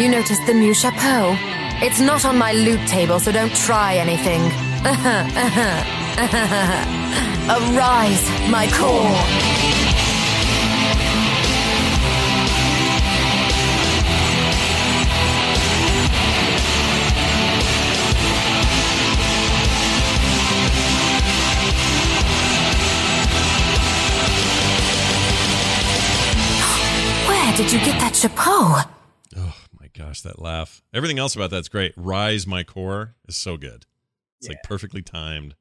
You noticed the new chapeau? It's not on my loot table, so don't try anything. Arise, my core. Where did you get that chapeau? Gosh, that laugh. Everything else about that's great. Rise My Core is so good. It's like perfectly timed.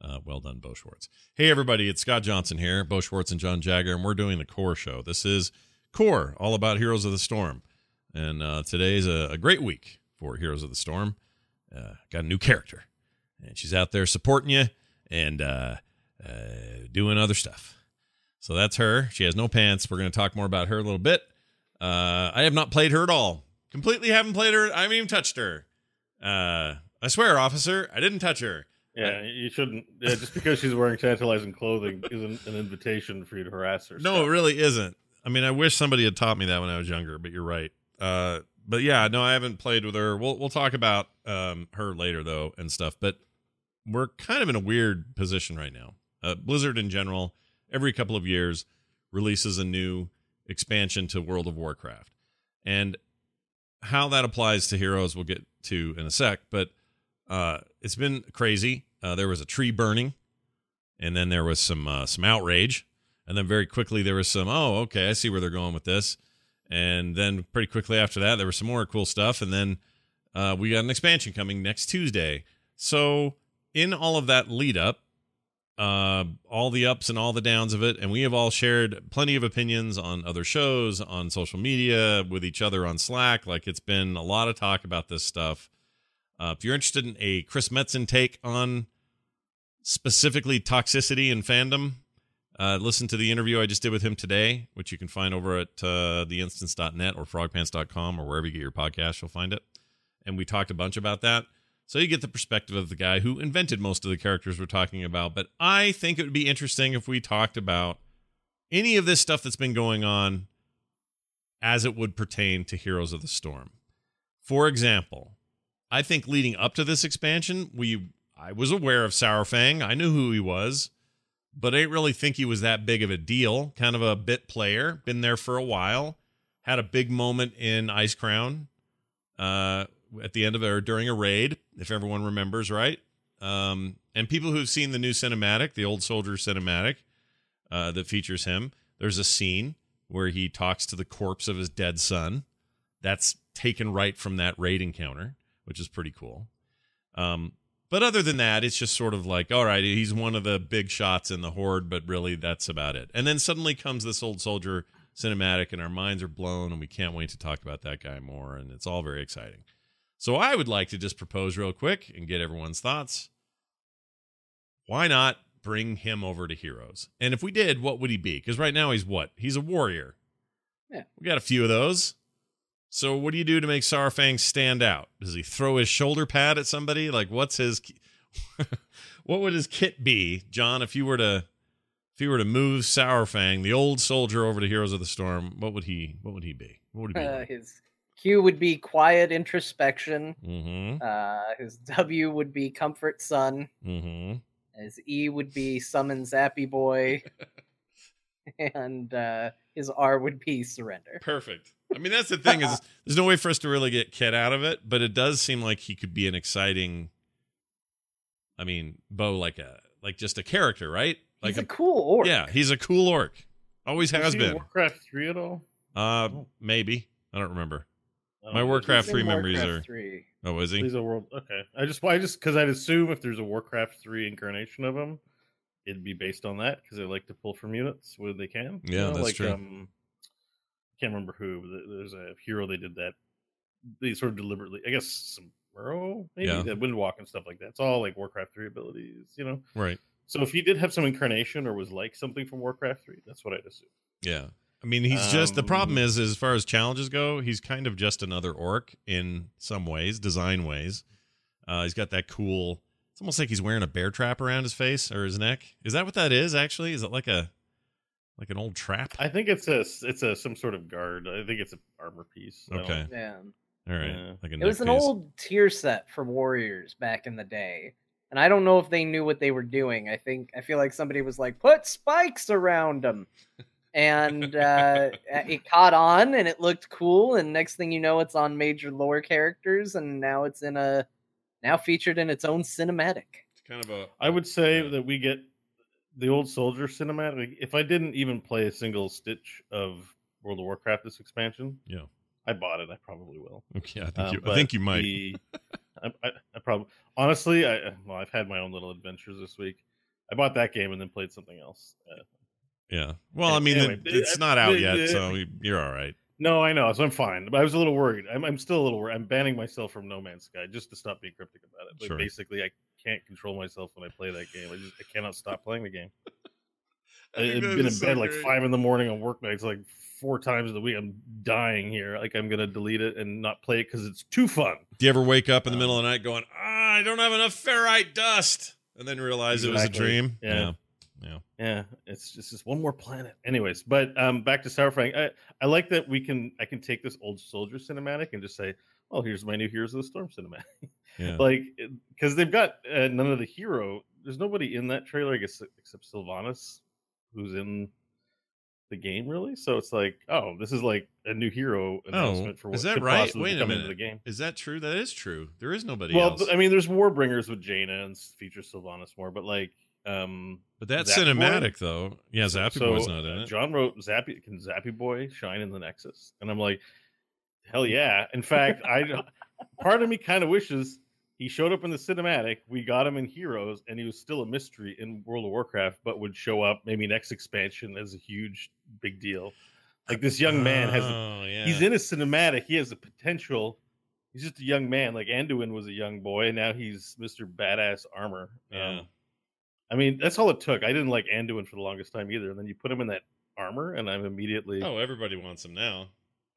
Uh, well done, Bo Schwartz. Hey, everybody, it's Scott Johnson here, Bo Schwartz and John Jagger, and we're doing the Core Show. This is Core, all about Heroes of the Storm. And uh, today's a, a great week for Heroes of the Storm. Uh, got a new character, and she's out there supporting you and uh, uh, doing other stuff. So that's her. She has no pants. We're going to talk more about her a little bit. Uh, I have not played her at all. Completely haven't played her. I haven't even touched her. Uh, I swear, officer, I didn't touch her. Yeah, you shouldn't. Yeah, just because she's wearing tantalizing clothing isn't an invitation for you to harass her. No, it really isn't. I mean, I wish somebody had taught me that when I was younger, but you're right. Uh, but yeah, no, I haven't played with her. We'll we'll talk about um, her later though and stuff. But we're kind of in a weird position right now. Uh, Blizzard in general, every couple of years, releases a new expansion to World of Warcraft, and how that applies to Heroes we'll get to in a sec. But uh, it's been crazy. Uh, there was a tree burning, and then there was some uh, some outrage, and then very quickly there was some. Oh, okay, I see where they're going with this. And then pretty quickly after that, there was some more cool stuff, and then uh, we got an expansion coming next Tuesday. So in all of that lead up, uh, all the ups and all the downs of it, and we have all shared plenty of opinions on other shows, on social media, with each other on Slack. Like it's been a lot of talk about this stuff. Uh, if you're interested in a Chris Metzen take on specifically toxicity and fandom, uh, listen to the interview I just did with him today, which you can find over at uh, theinstance.net or frogpants.com or wherever you get your podcast, you'll find it. And we talked a bunch about that. So you get the perspective of the guy who invented most of the characters we're talking about. But I think it would be interesting if we talked about any of this stuff that's been going on as it would pertain to Heroes of the Storm. For example, I think leading up to this expansion, we I was aware of Saurfang. I knew who he was, but I didn't really think he was that big of a deal. Kind of a bit player, been there for a while. Had a big moment in Icecrown, uh, at the end of or during a raid, if everyone remembers right. Um, and people who've seen the new cinematic, the old soldier cinematic, uh, that features him, there's a scene where he talks to the corpse of his dead son. That's taken right from that raid encounter, which is pretty cool. Um, but other than that, it's just sort of like, all right, he's one of the big shots in the horde, but really that's about it. And then suddenly comes this old soldier cinematic, and our minds are blown, and we can't wait to talk about that guy more, and it's all very exciting. So I would like to just propose real quick and get everyone's thoughts. Why not bring him over to Heroes? And if we did, what would he be? Because right now he's what? He's a warrior. Yeah. We got a few of those. So what do you do to make Saurfang stand out? Does he throw his shoulder pad at somebody? Like what's his what would his kit be, John, if you were to if you were to move Saurfang, the old soldier over to Heroes of the Storm, what would he what would he be? What would he be? Uh, his Q would be quiet introspection. mm-hmm. Uh, his W would be comfort son. Mm-hmm. His E would be summon Zappy boy. and uh, his R would be surrender. Perfect. I mean, that's the thing is there's no way for us to really get Kit out of it, but it does seem like he could be an exciting. I mean, Bo like a like just a character, right? Like He's a, cool orc. Yeah, he's a cool orc. Always Was has he in been. Warcraft three at all? Uh, maybe I don't remember. I My don't. Warcraft three memories Warcraft are. 3. Oh, is he? He's a world. Okay, I just, I just, because I'd assume if there's a Warcraft three incarnation of him, it'd be based on that because they like to pull from units where they can. you Yeah, know, that's like, true. Um, I can't remember who. but There's a hero they did that. They sort of deliberately, I guess, some Samuro, maybe Yeah. the Windwalk and stuff like that. It's all like Warcraft three abilities, you know. Right. So if he did have some incarnation or was like something from Warcraft three, that's what I'd assume. Yeah. I mean, he's just the problem Um, is as far as challenges go, he's kind of just another orc in some ways, design ways. Uh, he's got that cool. It's almost like he's wearing a bear trap around his face or his neck. Is that what that is? Actually, is it like a like an old trap? I think it's a, it's a some sort of guard. I think it's an armor piece. Okay. Yeah. All right, Yeah. like a It was an piece. old tier set for warriors back in the day. And I don't know if they knew what they were doing. I think I feel like somebody was like, "Put spikes around them," and uh, it caught on, and it looked cool. And next thing you know, it's on major lore characters, and now it's in a now featured in its own cinematic. It's kind of a. I would say that we get the old soldier cinematic. If I didn't even play a single stitch of World of Warcraft this expansion, Yeah. I bought it. I probably will. Okay, I think Uh, you. I think you might. the- I, I, I probably honestly, I well, I've had my own little adventures this week. I bought that game and then played something else. Uh, Yeah. Well, I mean, anyway, it- it's not out yet, so you're all right. no, I know, so I'm fine. But I was a little worried. I'm, I'm still a little worried. I'm banning myself from No Man's Sky just to stop being cryptic about it. Like Sure. basically, I can't control myself when I play that game. I just I cannot stop playing the game. I, I've been in so bed like five in the morning on work nights, like four times a week. I'm dying here. Like I'm gonna delete it and not play it because it's too fun. Do you ever wake up in the Um, middle of the night going, ah, I don't have enough ferrite dust, and then realize it was a dream? Yeah. Yeah. Yeah. Yeah, it's just just one more planet. Anyways, but um, back to Saurfang. I I like that we can I can take this old soldier cinematic and just say, oh, here's my new Heroes of the Storm cinematic. Yeah. like because they've got uh, none of the hero. There's nobody in that trailer, I guess, except Sylvanas, who's in the game, really. So it's like, oh, this is like a new hero Oh, announcement for what is that right? Wait a minute. the game. Is that true? That is true. There is nobody Well, else. I mean, there's Warbringers with Jaina and features Sylvanas more, but like, um, but that's Zappy Boy? cinematic, though. Yeah, Zappy so, Boy's not in uh, it. John wrote Zappy can Zappy Boy shine in the Nexus, and I'm like, hell yeah! In fact, I part of me kind of wishes he showed up in the cinematic. We got him in Heroes, and he was still a mystery in World of Warcraft, but would show up maybe next expansion as a huge big deal. Like this young man has, oh, yeah. he's in a cinematic. He has a potential. He's just a young man. Like Anduin was a young boy, and now he's Mister Badass Armor. Yeah. Um, I mean, that's all it took. I didn't like Anduin for the longest time either. And then you put him in that armor, and I'm immediately, Oh, everybody wants him now.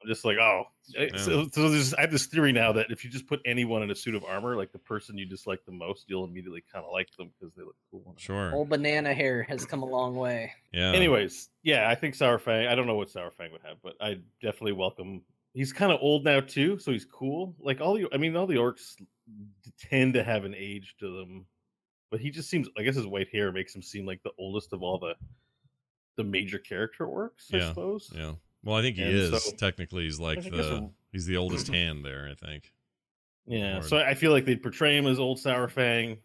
I'm just like, oh. Yeah. So, so there's, I have this theory now that if you just put anyone in a suit of armor, like the person you dislike the most, you'll immediately kind of like them because they look cool. on it. Sure. Old banana hair has come a long way. Yeah. Anyways, yeah, I think Saurfang. I don't know what Saurfang would have, but I definitely welcome. He's kind of old now too, so he's cool. Like all the, I mean, all the orcs tend to have an age to them, but he just seems. I guess his white hair makes him seem like the oldest of all the the major character orcs. I Yeah. suppose. Yeah. Well, I think he And is. so- Technically, he's like I think that's the a- he's the oldest hand there. I think. Yeah, Lord. so I feel like they'd portray him as old Sour Fang.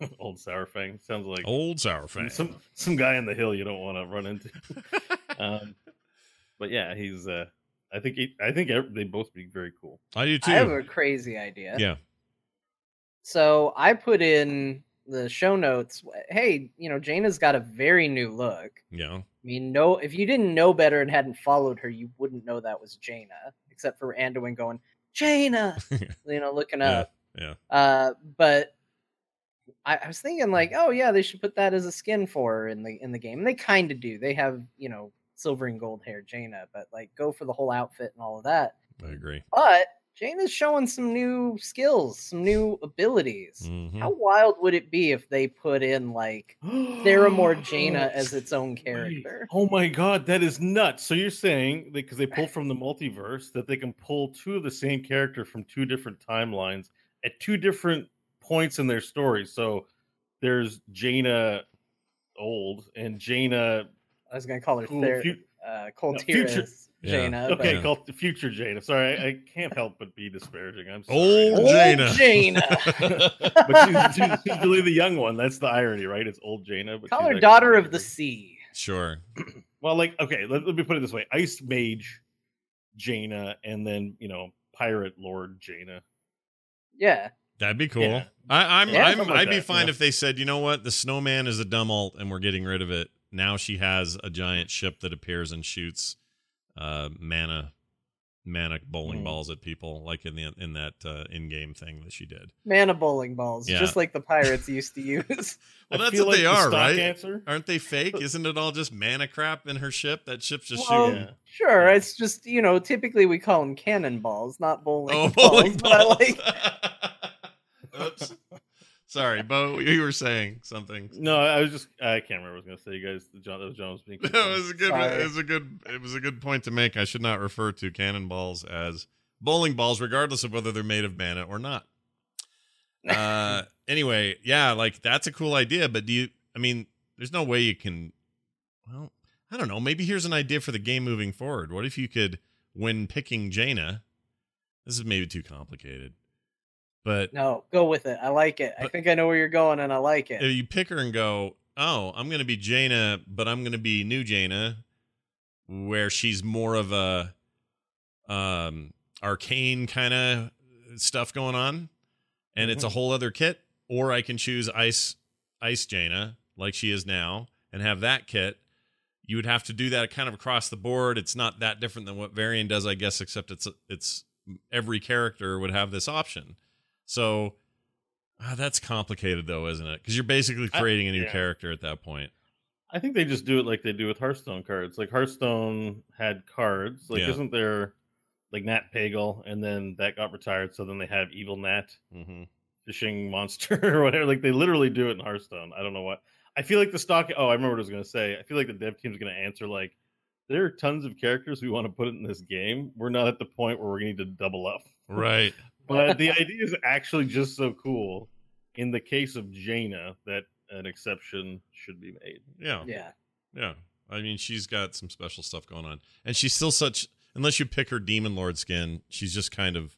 old Sour Fang sounds like Old Sour Fang. some some guy in the hill you don't want to run into. um, but yeah, he's. uh I think he, I think they both be very cool. I do too. I have a crazy idea. yeah. So I put in the show notes. Hey, you know, Jaina's got a very new look. Yeah. I mean, no, if you didn't know better and hadn't followed her, you wouldn't know that was Jaina, except for Anduin going, Jaina, you know, looking Yeah. up. Yeah. Uh, but I, I was thinking like, oh yeah, they should put that as a skin for her in the in the game. And they kind of do. They have you know silver and gold hair Jaina, but like go for the whole outfit and all of that. I agree. But Jaina's showing some new skills, some new abilities. Mhm. How wild would it be if they put in like Theramore Jaina as its own character? Oh my god, that is nuts! So you're saying because they pull from the multiverse that they can pull two of the same character from two different timelines at two different points in their story. So there's Jaina old and Jaina I was gonna call her cool, Ther- uh, no, future- Kul Tiras Jaina. but- Okay, called the future Jaina. Sorry, I, I can't help but be disparaging. I'm sorry. Old Old Jaina. Jaina. but she's, she's, she's really the young one. That's the irony, right? It's old Jaina. But Call her actually daughter of the sea. Sure. Well, like okay, let, let me put it this way: Ice Mage Jaina, and then you know Pirate Lord Jaina. Yeah. That'd be cool. Yeah. I, I'm, yeah, I'm, I'd be that, fine yeah. if they said, you know what, the snowman is a dumb alt, and we're getting rid of it. Now she has a giant ship that appears and shoots uh, mana, mana bowling Mm. balls at people, like in the in that uh, in-game thing that she did. Mana bowling balls, Yeah. just like the pirates used to use. Well, that's what like they are, stock right? Answer. Aren't they fake? Isn't it all just mana crap in her ship? That ship's just Well, shooting. Sure, it's just you know typically we call them cannonballs, not bowling Oh, balls. bowling But I balls. like Oops. Sorry, Bo. You were saying something. No, I was just I can't remember what I was gonna say. You guys, John, that was John was being. That was a good. Sorry. It was a good. It was a good point to make. I should not refer to cannonballs as bowling balls, regardless of whether they're made of mana or not. Uh, anyway, yeah, like that's a cool idea. But do you? I mean, there's no way you can. Well, I don't know. Maybe here's an idea for the game moving forward. What if you could, when picking Jaina, this is maybe too complicated, but no, go with it. I like it. I think I know where you're going, and I like it. you pick her and go, oh, I'm going to be Jaina, but I'm going to be new Jaina, where she's more of a um arcane kind of stuff going on, and it's a whole other kit. Or I can choose Ice Ice Jaina, like she is now, and have that kit. You would have to do that kind of across the board. It's not that different than what Varian does, I guess, except it's it's every character would have this option. So Ah, that's complicated though, isn't it? Because you're basically creating a new yeah. character at that point. I think they just do it like they do with Hearthstone cards. Like Hearthstone had cards. Like Yeah. isn't there like Nat Pagle, and then that got retired. So then they have Evil Nat Mm-hmm. fishing monster or whatever. Like they literally do it in Hearthstone. I don't know what. I feel like the stock. Oh, I remember what I was going to say. I feel like the dev team's going to answer like, there are tons of characters we want to put in this game. We're not at the point where we need to double up. Right. But the idea is actually just so cool. In the case of Jaina, that an exception should be made. Yeah. Yeah. Yeah. I mean, she's got some special stuff going on, and she's still such. Unless you pick her demon lord skin, she's just kind of,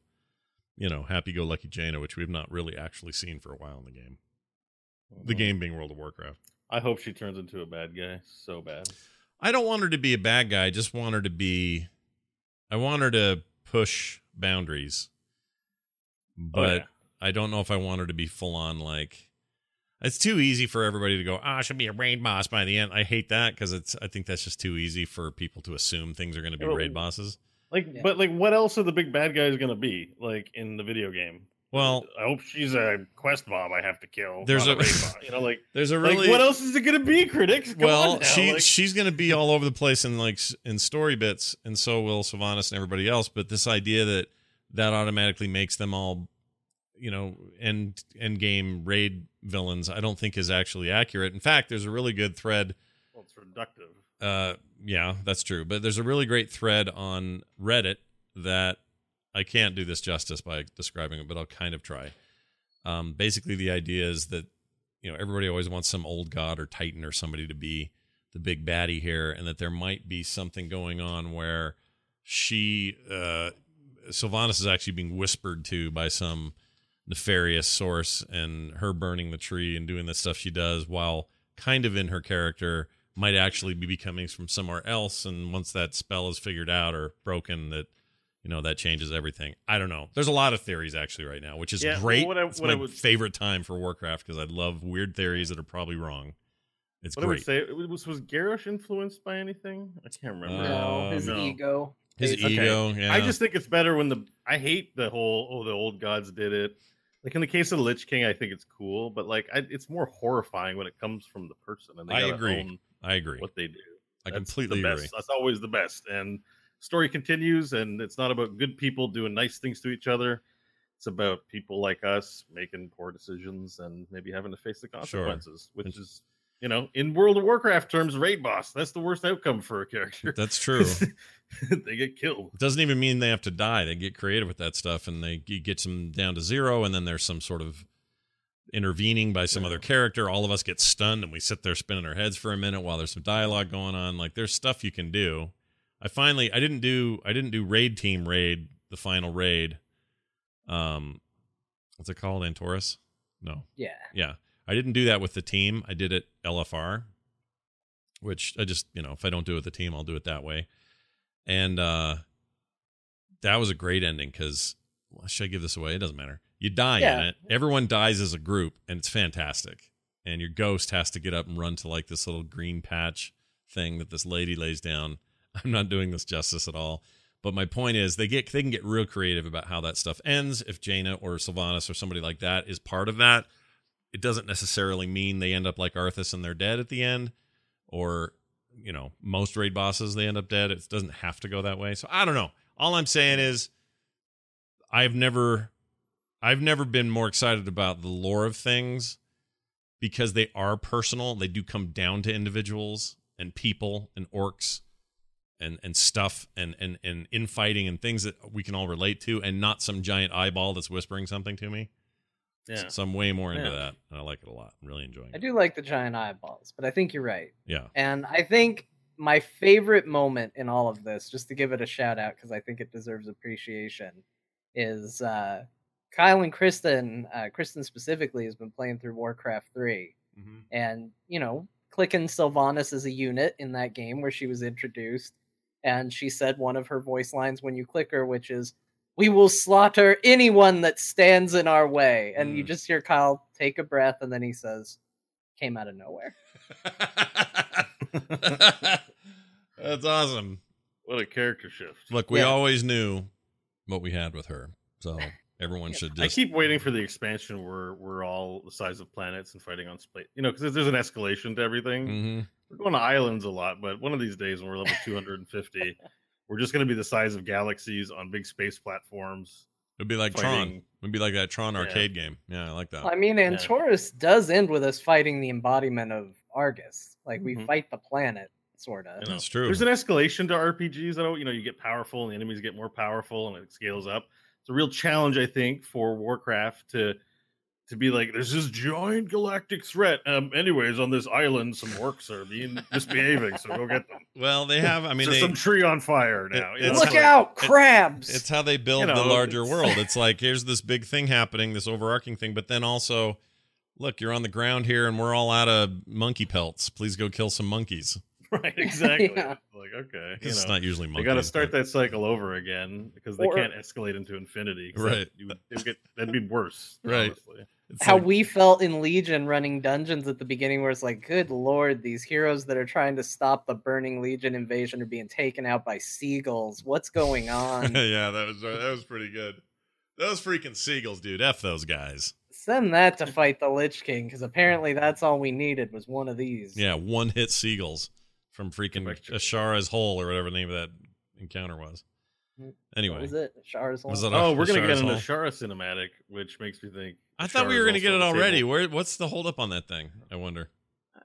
you know, happy-go-lucky Jaina, which we've not really actually seen for a while in the game. The Mhm. game being World of Warcraft. I hope she turns into a bad guy so bad. I don't want her to be a bad guy. I just want her to be. I want her to push boundaries, but Oh, yeah. I don't know if I want her to be full on like. It's too easy for everybody to go. Ah, she'll be a raid boss by the end. I hate that because it's. I think that's just too easy for people to assume things are going to be raid bosses. Like, Yeah. but like, what else are the big bad guys going to be like in the video game? Well, I hope she's a quest mob I have to kill. There's not a- raid boss. you know, like, there's a really like what else is it going to be, critics? Come well, she like- she's going to be all over the place in like in story bits, and so will Sylvanas and everybody else. But this idea that that automatically makes them all, you know, end end game raid villains, I don't think is actually accurate. In fact, there's a really good thread. well, it's reductive. Uh, yeah, that's true. But there's a really great thread on Reddit that I can't do this justice by describing it, but I'll kind of try. Um, basically, the idea is that you know everybody always wants some old god or titan or somebody to be the big baddie here, and that there might be something going on where she uh, Sylvanas is actually being whispered to by some nefarious source, and her burning the tree and doing the stuff she does while kind of in her character might actually be becoming from somewhere else. And once that spell is figured out or broken, that you know that changes everything. I don't know. There's a lot of theories actually right now, which is Yeah, great. what I- it's what my I would- favorite time for Warcraft because I love weird theories that are probably wrong. It's what I would great. say was was Garrosh influenced by anything? I can't remember. No, his Um, ego. His ego, yeah. I just think it's better when the I hate the whole oh the old gods did it. Like in the case of the Lich King, I think it's cool, but like I, it's more horrifying when it comes from the person. And they I agree. I agree. what they do. I That's completely the agree. That's always the best. And story continues, and it's not about good people doing nice things to each other. It's about people like us making poor decisions and maybe having to face the consequences, which is, you know, in World of Warcraft terms, raid boss. That's the worst outcome for a character. That's true. they get killed. It doesn't even mean they have to die. They get creative with that stuff, and they get gets them down to zero, and then there's some sort of intervening by some other character. All of us get stunned, and we sit there spinning our heads for a minute while there's some dialogue going on. Like there's stuff you can do. I finally I didn't do I didn't do raid team raid the final raid. Um, what's it called? Antorus? No. Yeah. Yeah. I didn't do that with the team. I did it LFR, which I just, you know, if I don't do it with the team, I'll do it that way. And uh that was a great ending because should I give this away? It doesn't matter. You die in it. Everyone dies as a group, and it's fantastic. And your ghost has to get up and run to like this little green patch thing that this lady lays down. I'm not doing this justice at all. But my point is they get they can get real creative about how that stuff ends. If Jaina or Sylvanas or somebody like that is part of that, it doesn't necessarily mean they end up like Arthas and they're dead at the end. Or, you know, most raid bosses they end up dead. It doesn't have to go that way. So I don't know. All I'm saying is I've never I've never been more excited about the lore of things because they are personal. They do come down to individuals and people and orcs and and stuff and and and infighting and things that we can all relate to and not some giant eyeball that's whispering something to me. Yeah. So I'm way more into Yeah. that. And I like it a lot. I'm really enjoying it. I do like the giant eyeballs, but I think you're right. Yeah. And I think my favorite moment in all of this, just to give it a shout out because I think it deserves appreciation, is uh, Kyle and Kristen. Uh, Kristen specifically has been playing through Warcraft 3 Mm-hmm. and you know clicking Sylvanas as a unit in that game where she was introduced, and she said one of her voice lines when you click her, which is. We will slaughter anyone that stands in our way. And you Mm. just hear Kyle take a breath, and then he says, Came out of nowhere. That's awesome. What a character shift. Look, we Yeah. always knew what we had with her. So everyone should just I keep waiting for the expansion where we're all the size of planets and fighting on space. You know, because there's an escalation to everything. Mhm. We're going to islands a lot, but one of these days when we're level 250, we're just going to be the size of galaxies on big space platforms. It'd be like Tron. It'd be like that Tron Yeah. arcade game. Yeah, I like that. I mean, Antorus does end with us fighting the embodiment of Argus. Like we Mhm. fight the planet, sorta. You That's true. There's an escalation to RPGs that you know you get powerful and the enemies get more powerful and it scales up. It's a real challenge, I think, for Warcraft to to be like, there's this giant galactic threat. Um, anyways, on this island, some orcs are being misbehaving, so go get them. Well, they have. I mean, There's they, some tree on fire now. you know, it's Look it's like- out, it- crabs! It's how they build You know, the larger it's- world. It's like here's this big thing happening, this overarching thing, but then also, look, you're on the ground here, and we're all out of monkey pelts. Please go kill some monkeys. right, exactly. Yeah. Like, okay, you It's know, not usually they monkeys. got to start but- that cycle over again because they Or- can't escalate into infinity. Right. That, you would, would get, that'd be worse. Right. Honestly. It's How like- we felt in Legion running dungeons at the beginning, where it's like, good lord, these heroes that are trying to stop the Burning Legion invasion are being taken out by seagulls. What's going on? yeah, that was that was pretty good. Those freaking seagulls, dude. F those guys. Send that to fight the Lich King, because apparently that's all we needed was one of these. Yeah, one hit seagulls from freaking Correct. Azshara's hole or whatever the name of that encounter was. What Anyway, was it? Shars Was Hole? it a- Oh, we're gonna get an hole? Ashara cinematic, which makes me think. I thought we were gonna get it already. Where? What's the holdup on that thing? I wonder.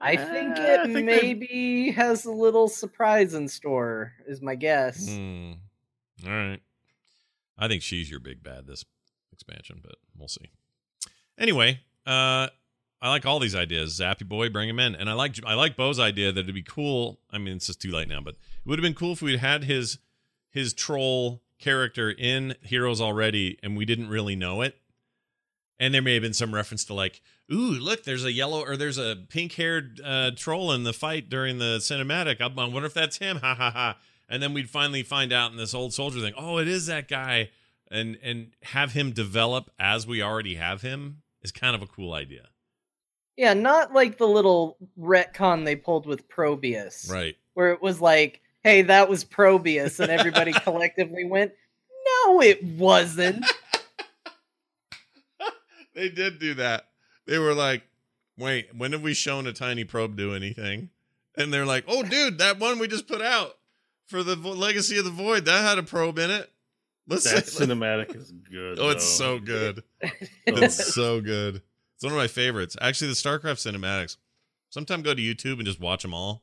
I think Uh, it I think they've- maybe has a little surprise in store, is my guess. Hmm. All right. I think she's your big bad this expansion, but we'll see. Anyway, uh, I like all these ideas. Zappy Boy, bring him in, and I like I like Bo's idea that it'd be cool. I mean, it's just too late now, but it would have been cool if we'd had his his troll character in Heroes already, and we didn't really know it. And there may have been some reference to like, ooh, look, there's a yellow or there's a pink-haired uh, troll in the fight during the cinematic. I I wonder if that's him. Ha ha ha. And then we'd finally find out in this old soldier thing, oh, it is that guy, and and have him develop as we already have him is kind of a cool idea. Yeah, not like the little retcon they pulled with Probius, Right. where it was like, "Hey, that was Probius," and everybody collectively went, "No, it wasn't." They did do that. They were like, wait, when have we shown a tiny probe do anything? And they're like, oh, dude, that one we just put out for the Vo- Legacy of the Void, that had a probe in it. Let's That say- cinematic is good. Oh, it's so good. it's so good. It's one of my favorites. Actually, the StarCraft cinematics. Sometime go to YouTube and just watch them all.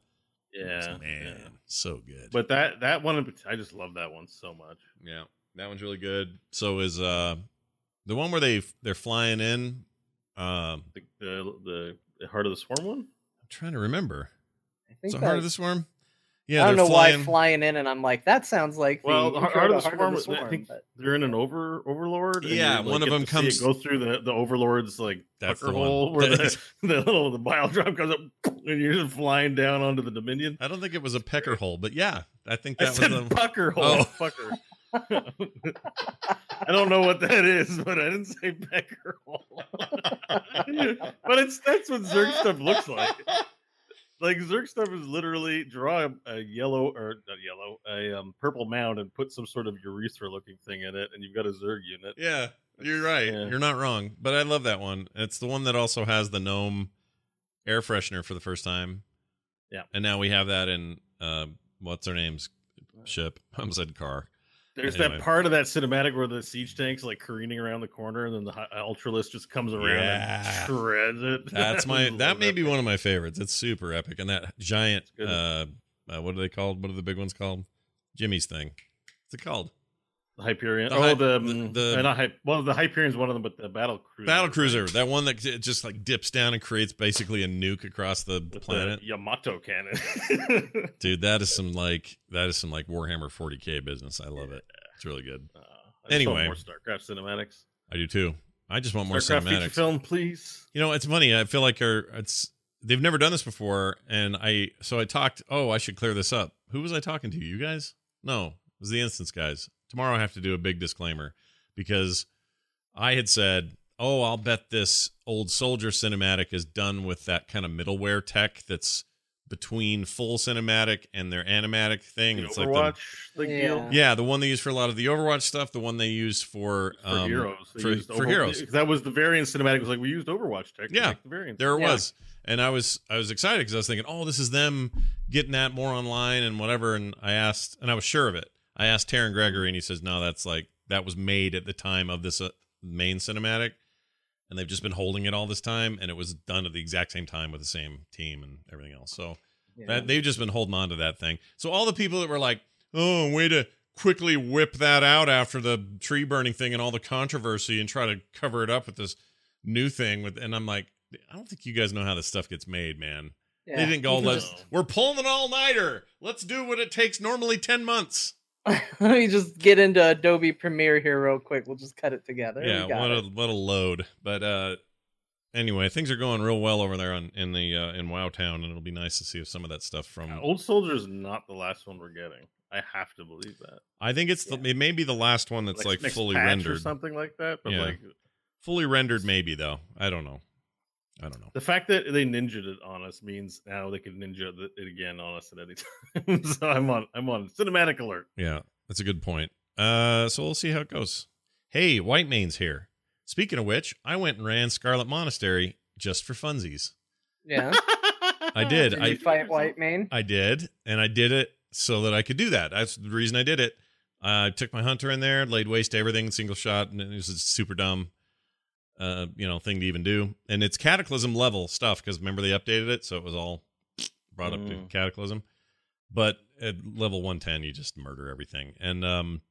Yeah, Man, yeah. so good. But that that one, I just love that one so much. Yeah, that one's really good. So is uh the one where they they're flying in. Um, The the, the Heart of the Swarm one. I'm trying to remember. I think Is it Heart of the Swarm? Yeah, I don't they're know flying. why flying in, and I'm like, that sounds like the Well, the intro Heart to of the Heart Swarm. I think but- they're in an over overlord. and Yeah, like, one of them to see comes- It go through the the overlord's like That's the hole where the, the little the bile drop comes up, and you're just flying down onto the Dominion. I don't think it was a pecker hole, but yeah, I think I that was said the pucker hole. Oh. Pucker. I don't know what that is, but I didn't say pecker hole. but it's that's what Zerg stuff looks like. Like Zerg stuff is literally draw a, a yellow or not yellow, a um, purple mound and put some sort of urethra looking thing in it, and you've got a Zerg unit. Yeah, you're right. Yeah. You're not wrong. But I love that one. It's the one that also has the gnome air freshener for the first time. Yeah. And now we have that in uh, what's her name's ship. I almost said car. There's Anyway. that part of that cinematic where the siege tank's like careening around the corner, and then the Ultralisk just comes around Yeah. and shreds it. That's my that may be one of my favorites. It's super epic. And that giant uh, uh what are they called? What are the big ones called? Jimmy's thing. What's it called? Hyperion. The oh, the, the- um, the- uh, not Hy- well, the Hyperion's one of them, but the battle cruiser. Battle cruiser. That one that just like dips down and creates basically a nuke across the with planet. the Yamato cannon. Dude, that is some like that is some like Warhammer 40k business. I love it. It's really good. Uh, I just want Anyway. more StarCraft cinematics. I do too. I just want more StarCraft cinematics. film, please. You know, it's funny. I feel like our, it's they've never done this before, and I so I talked. Oh, I should clear this up. Who was I talking to? You guys? No, it was the instance guys. Tomorrow I have to do a big disclaimer because I had said, "Oh, I'll bet this old soldier cinematic is done with that kind of middleware tech that's between full cinematic and their animatic thing. The it's like Overwatch the, Yeah. yeah, the one they use for a lot of the Overwatch stuff, the one they used for for um, heroes. For, for Over- heroes. That was the Varian cinematic. Was like we used Overwatch tech. to Yeah, make the Varian. There it Yeah. was, and I was I was excited because I was thinking, oh, this is them getting that more online and whatever. And I asked, and I was sure of it. I asked Terran Gregory, and he says, no, that's like that was made at the time of this uh, main cinematic, and they've just been holding it all this time, and it was done at the exact same time with the same team and everything else. So that they've just been holding on to that thing. So all the people that were like, oh, way to quickly whip that out after the tree burning thing and all the controversy and try to cover it up with this new thing with and I'm like, I don't think you guys know how this stuff gets made, man. Yeah. They didn't go. Let's, just- we're pulling an all nighter. Let's do what it takes normally ten months. Let me just get into Adobe Premiere here real quick. We'll just cut it together. yeah, We got what a it. what a load. But uh anyway, things are going real well over there on in the uh in Wow Town, and it'll be nice to see if some of that stuff from Old Soldier is not the last one we're getting. I have to believe that. I think it's the, it may be the last one that's like, next fully patch or something like that. But Yeah. like Fully rendered, maybe though. I don't know. I don't know. the fact that they ninja'd it on us means now they can ninja it again on us at any time. so I'm on I'm on cinematic alert. Yeah, that's a good point. Uh, so we'll see how it goes. Hey, Whitemane's here. Speaking of which, I went and ran Scarlet Monastery just for funsies. Yeah. I did. Did I you fight Whitemane? I did, and I did it so that I could do that. That's the reason I did it. I took my hunter in there, laid waste to everything, single shot, and it was super dumb, uh, you know, thing to even do. And it's Cataclysm level stuff because remember they updated it, so it was all brought up to Mm. Cataclysm. But at level one ten, you just murder everything. And um,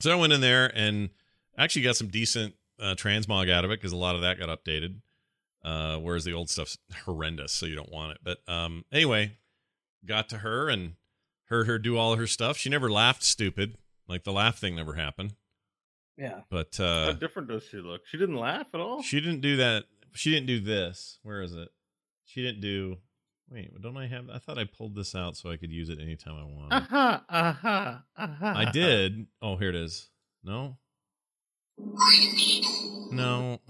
so I went in there and actually got some decent uh, transmog out of it because a lot of that got updated. Uh, whereas the old stuff's horrendous, so you don't want it. But um, anyway, got to her and heard her do all her stuff. She never laughed stupid Like the laugh thing never happened. Yeah. But uh How different does she look? She didn't laugh at all. she didn't do that. She didn't do this. Where is it? She didn't do. Wait, don't I have? I thought I pulled this out so I could use it anytime I want. Uh-huh, uh-huh, uh-huh. I did. Oh, here it is. No. No.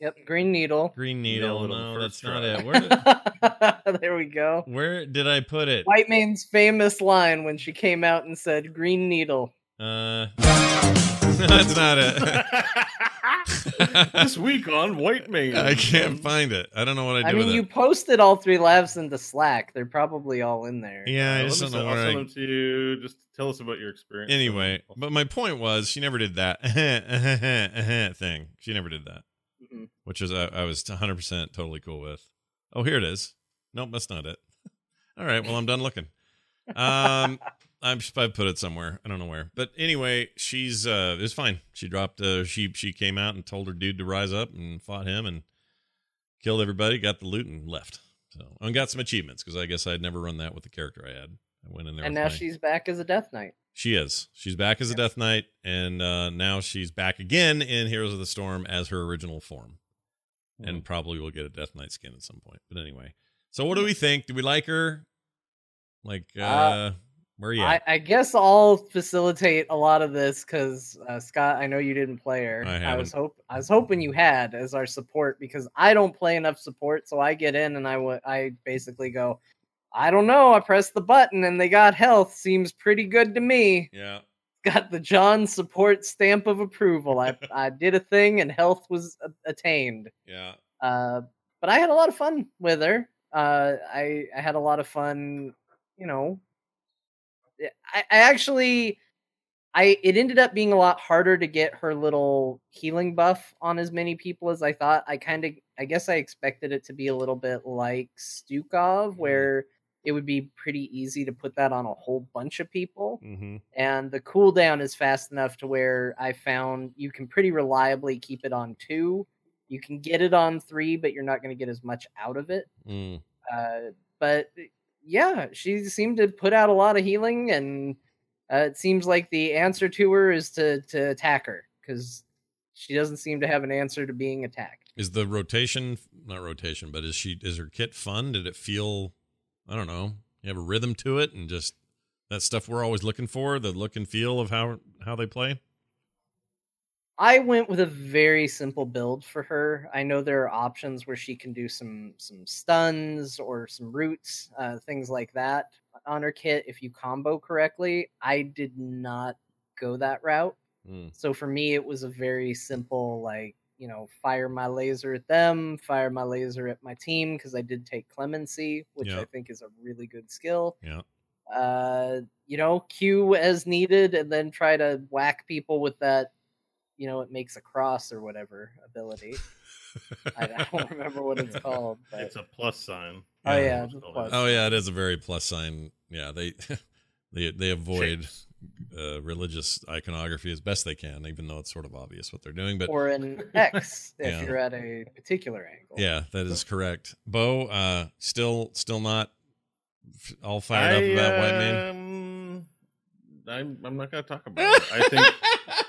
Yep. Green Needle. Green needle. it No, first that's not it. Where did, there we go. where did I put it? White Man's famous line when she came out and said "Green Needle." Uh, that's not it. this week on White Man. I can't find it. I don't know what I do. I mean, with you it. posted all three laughs into Slack. They're probably all in there. Yeah, I just don't know send- I'll send them to you. Just tell us about your experience. Anyway, but my point was she never did that thing. She never did that, Mhm. which is I, I was 100 percent totally cool with. Oh, here it is. Nope, that's not it. All right, well I'm done looking. Um, I'm I put it somewhere. I don't know where, but anyway, she's uh, it's fine. She dropped. Uh, she she came out and told her dude to rise up and fought him and killed everybody. Got the loot and left. So and got some achievements because I guess I'd never run that with the character I had. I went in there and now my- she's back as a Death Knight. she is. She's back as a Death Knight, and uh, now she's back again in Heroes of the Storm as her original form, and probably will get a Death Knight skin at some point. But anyway, so what do we think? Do we like her? Like, uh, Uh, where are you I. I guess I'll facilitate a lot of this because uh, Scott, I know you didn't play her. I was hope I was hoping you had as our support because I don't play enough support, so I get in and I wa- I basically go, I don't know. I pressed the button and they got health. Seems pretty good to me. yeah, Got the John support stamp of approval. I I did a thing and health was attained. yeah, Uh, but I had a lot of fun with her. Uh, I I had a lot of fun, you know. I, I actually, I it ended up being a lot harder to get her little healing buff on as many people as I thought. I kind of, I guess, I expected it to be a little bit like Stukov, where it would be pretty easy to put that on a whole bunch of people mm-hmm. and the cooldown is fast enough to where I found you can pretty reliably keep it on two. You can get it on three, but you're not going to get as much out of it. mm. Uh, but yeah, she seemed to put out a lot of healing, and uh, it seems like the answer to her is to to attack her because she doesn't seem to have an answer to being attacked. Is the rotation not rotation, but is she is her kit fun? Did it feel? I don't know. You have a rhythm to it, and just that stuff we're always looking for. The look and feel of how how they play. I went with a very simple build for her. I know there are options where she can do some some stuns or some roots, uh, things like that on her kit if you combo correctly. I did not go that route. Mm. So for me, it was a very simple, like, you know, fire my laser at them, fire my laser at my team, because I did take clemency, which Yeah. I think is a really good skill. Yeah. Uh, you know, Q as needed, and then try to whack people with that, you know, it makes a cross or whatever ability. I, I don't remember what it's called. But... It's a plus sign. Oh, yeah, It's the called plus Oh yeah, it is a very plus sign. Yeah, they they they avoid uh, religious iconography as best they can, even though it's sort of obvious what they're doing. But or an X if Yeah. you're at a particular angle. yeah, that is correct. Bo, uh, still still not all fired up I, about Whitemane. um, I'm I'm not gonna talk about it. I think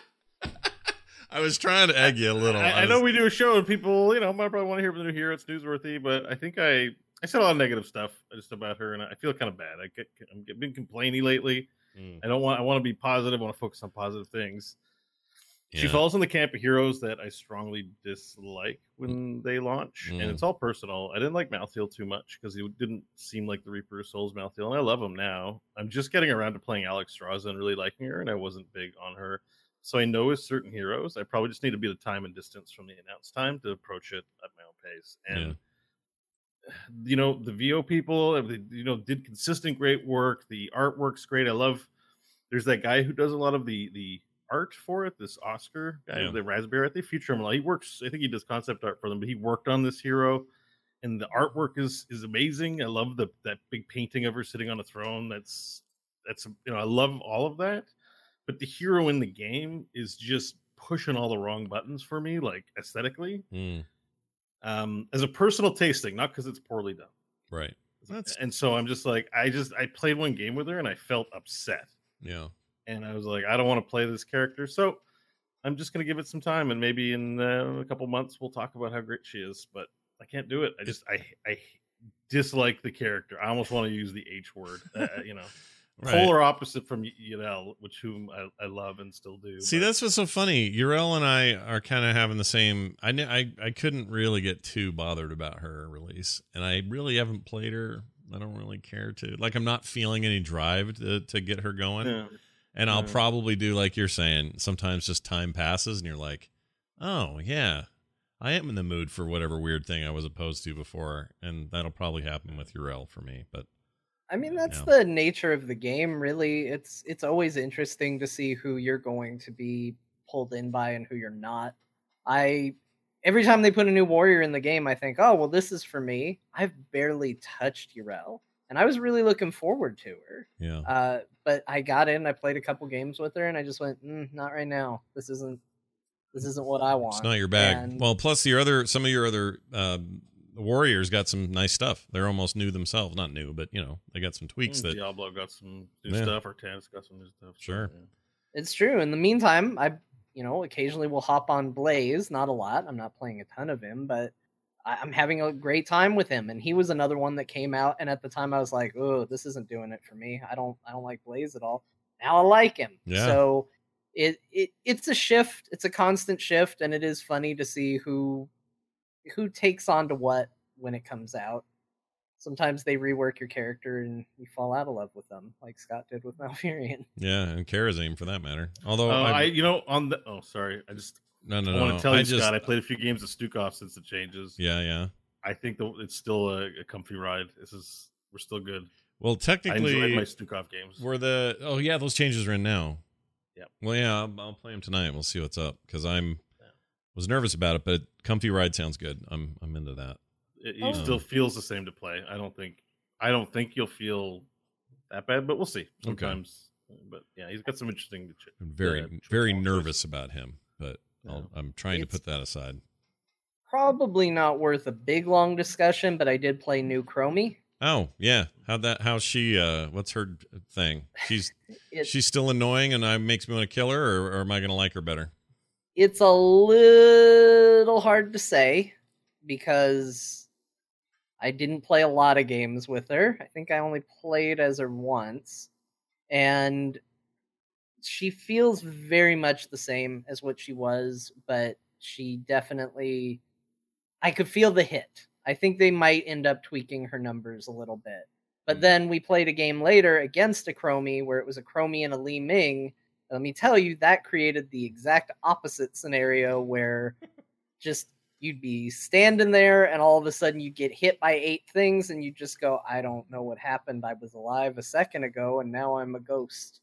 I was trying to egg you a little. I, I was- know we do a show and people, you know, might probably want to hear from the new hero. It's newsworthy, but I think I I said a lot of negative stuff just about her, and I feel kind of bad. I get I'm get- been complaining lately. Mm, I don't want. I want to be positive. I want to focus on positive things. She falls in the camp of heroes that I strongly dislike when they launch, Mm. and it's all personal. I didn't like Malthael too much because he didn't seem like the Reaper of Souls Malthael, and I love him now. I'm just getting around to playing Alexstrasza and really liking her, and I wasn't big on her. So I know with certain heroes, I probably just need to be the time and distance from the announce time to approach it at my own pace. And you know, the VO people, you know, did consistent great work. The artwork's great. I love. There's that guy who does a lot of the the art for it. This Oscar guy, Yeah. the Raspberry. They feature him a lot. He works. I think he does concept art for them, but he worked on this hero, and the artwork is is amazing. I love the that big painting of her sitting on a throne. That's that's you know I love all of that, but the hero in the game is just pushing all the wrong buttons for me, like aesthetically. Mm, Um, as a personal tasting, not because it's poorly done. right. That's And so I'm just like, I just I played one game with her and I felt upset. yeah. and I was like, I don't want to play this character, so I'm just gonna give it some time, and maybe in uh, a couple months we'll talk about how great she is. But I can't do it. I just I I dislike the character. I almost want to use the H word. Uh, you know, Right. polar opposite from Yadel, which whom I, I love and still do. See, but- that's what's so funny. Yrel and I are kind of having the same. I, I I couldn't really get too bothered about her release, and I really haven't played her. I don't really care to. Like, I'm not feeling any drive to to get her going. Yeah. And I'll Yeah. probably do like you're saying. Sometimes just time passes, and you're like, oh yeah, I am in the mood for whatever weird thing I was opposed to before, and that'll probably happen with Yrel for me. But I mean, that's the nature of the game, really. It's it's always interesting to see who you're going to be pulled in by and who you're not. I every time they put a new warrior in the game, I think, oh well, this is for me. I've barely touched Yrel, and I was really looking forward to her. yeah, Uh, but I got in, I played a couple games with her, and I just went, mm, not right now. This isn't this isn't what I want. it's not your bag. And- well, plus your other some of your other um, warriors got some nice stuff. They're almost new themselves. Not new, but you know they got some tweaks Mm, that Diablo got some new Yeah. stuff, or Tannis got some new stuff. so, Sure. yeah. It's true. In the meantime, I, you know, occasionally will hop on Blaze. Not a lot. I'm not playing a ton of him, but I, I'm having a great time with him. And he was another one that came out. And at the time, I was like, "Oh, this isn't doing it for me. I don't, I don't like Blaze at all." Now I like him. Yeah. So it, it, it's a shift. It's a constant shift, and it is funny to see who, who takes on to what when it comes out. Sometimes they rework your character and you fall out of love with them, like Scott did with Malfurion. yeah, and Kharazim for that matter. Although Oh, I, I, you know, on the oh, sorry, I just no no I no, want to tell you, I just Scott. I played a few games of Stukov since the changes. yeah yeah. I think the, it's still a, a comfy ride. This is we're still good. Well, I enjoyed technically, my Stukov games. were the oh yeah those changes are in now. Yeah. Well, yeah, I'll, I'll play them tonight. We'll see what's up because I'm Yeah. Was nervous about it, but comfy ride sounds good. I'm I'm into that. It, Oh. still feels the same to play. I don't think I don't think you'll feel that bad, but we'll see. Sometimes, but yeah, he's got some interesting. ch- I'm very uh, very choices. nervous about him, but I'll, Yeah. I'm trying to put that aside. probably not worth a big long discussion, but I did play New Chromie. Oh yeah, how that? How she? Uh, what's her thing? She's she's still annoying, and I makes me want to kill her, or, or am I gonna like her better? It's a little hard to say because I didn't play a lot of games with her. I think I only played as her once, and she feels very much the same as what she was, but she definitely I could feel the hit. I think they might end up tweaking her numbers a little bit. But hmm. then we played a game later against a Chromie where it was a Chromie and a Li Ming. Let me tell you, that created the exact opposite scenario where just you'd be standing there and all of a sudden you get hit by eight things and you just go, I don't know what happened. I was alive a second ago and now I'm a ghost.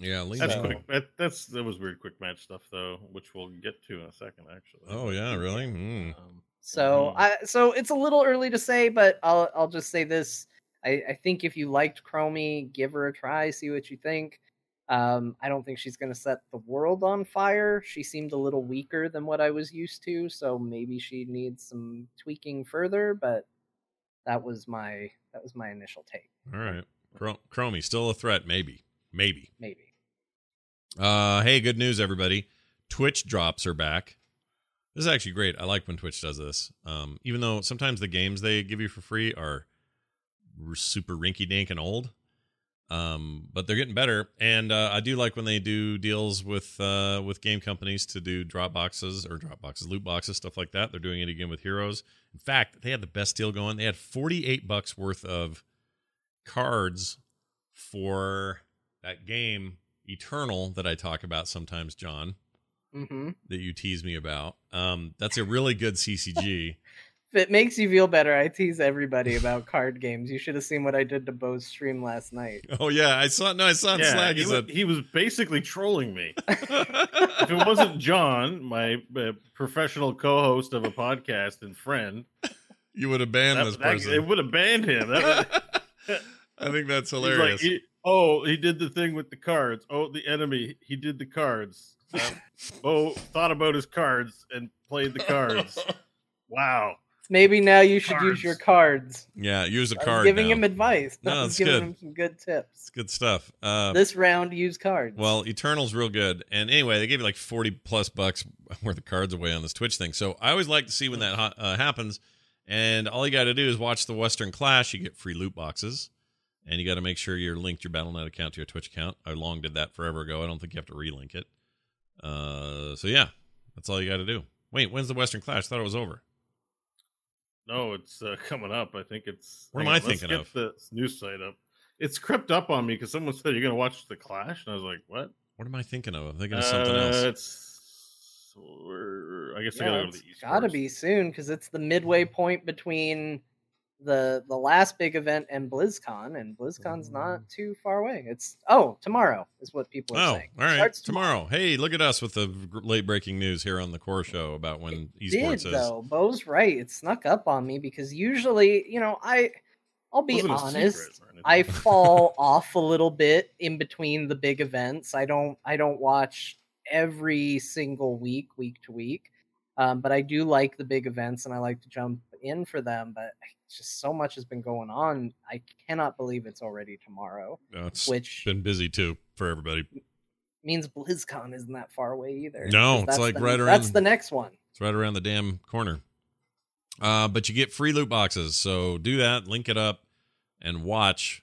Yeah, Lee That's Ming. quick. That, that's that was weird quick match stuff though, which we'll get to in a second. Actually. Oh yeah, really? Mm. Um, So Mhm. I so it's a little early to say, but I'll I'll just say this. I, I think if you liked Chromie, give her a try, see what you think. Um, I don't think she's gonna set the world on fire. She seemed a little weaker than what I was used to, so maybe she needs some tweaking further, but that was my that was my initial take. All right, Chro- Chromie still a threat? Maybe, maybe. Maybe. Uh, hey, good news, everybody! Twitch drops are back. This is actually great. I like when Twitch does this. Um, even though sometimes the games they give you for free are super rinky dink and old, um, but they're getting better. And uh, I do like when they do deals with uh, with game companies to do drop boxes or drop boxes, loot boxes, stuff like that. They're doing it again with Heroes. In fact, they had the best deal going. They had forty eight bucks worth of cards for that game Eternal that I talk about sometimes, John, Mm-hmm. that you tease me about. Um, that's a really good CCG. If it makes you feel better, I tease everybody about card games. You should have seen what I did to Bo's stream last night. oh yeah, I saw. No, I saw on yeah, Slack. he, He wa- said, he was basically trolling me. if it wasn't John, my uh, professional co-host of a podcast and friend, "You would have banned that, this that- person." it would have banned him. That was- I think that's He's hilarious. like, he- oh, he did the thing with the cards. Oh, the enemy, he did the cards. Um, oh, thought about his cards and played the cards. Wow. Maybe now you should use your cards. Yeah, use a I was card. giving now. him advice. No, was it's giving good. him some good tips. It's good stuff. Uh, this round, use cards. Well, Eternal's real good. And anyway, they gave you like 40 plus bucks worth of cards away on this Twitch thing. So I always like to see when that ha- uh, happens. And all you got to do is watch the Western Clash. You get free loot boxes. And you got to make sure you're linked your Battle.net account to your Twitch account. I long did that forever ago. I don't think you have to relink it. Uh, so yeah, that's all you got to do. Wait, when's the Western Clash? I thought it was over. No, it's uh, coming up. I think it's. What am hang I on, let's thinking get of? The news site up. It's crept up on me because someone said you're going to watch the Clash, and I was like, "What?" What am I thinking of? I'm thinking of something else. Uh, It's. I guess I yeah, gotta go to the East. gotta first. be soon because it's the midway point between the the last big event and BlizzCon, and BlizzCon's not too far away. It's oh tomorrow is what people are Oh, saying. all right. Starts Tomorrow. Hey, look at us with the late breaking news here on the Core Show about when did esports is. though. Bo's right. It snuck up on me because usually, you know, I I'll be honest. secret or anything. I fall off a little bit in between the big events. I don't I don't watch every single week, week to week. Um, but I do like the big events and I like to jump in for them. But just so much has been going on. I cannot believe it's already tomorrow. No, it's which been busy too for everybody. means BlizzCon isn't that far away either. No, it's like the- right around. That's the next one. It's right around the damn corner. Uh, but you get free loot boxes, so do that. Link it up and watch.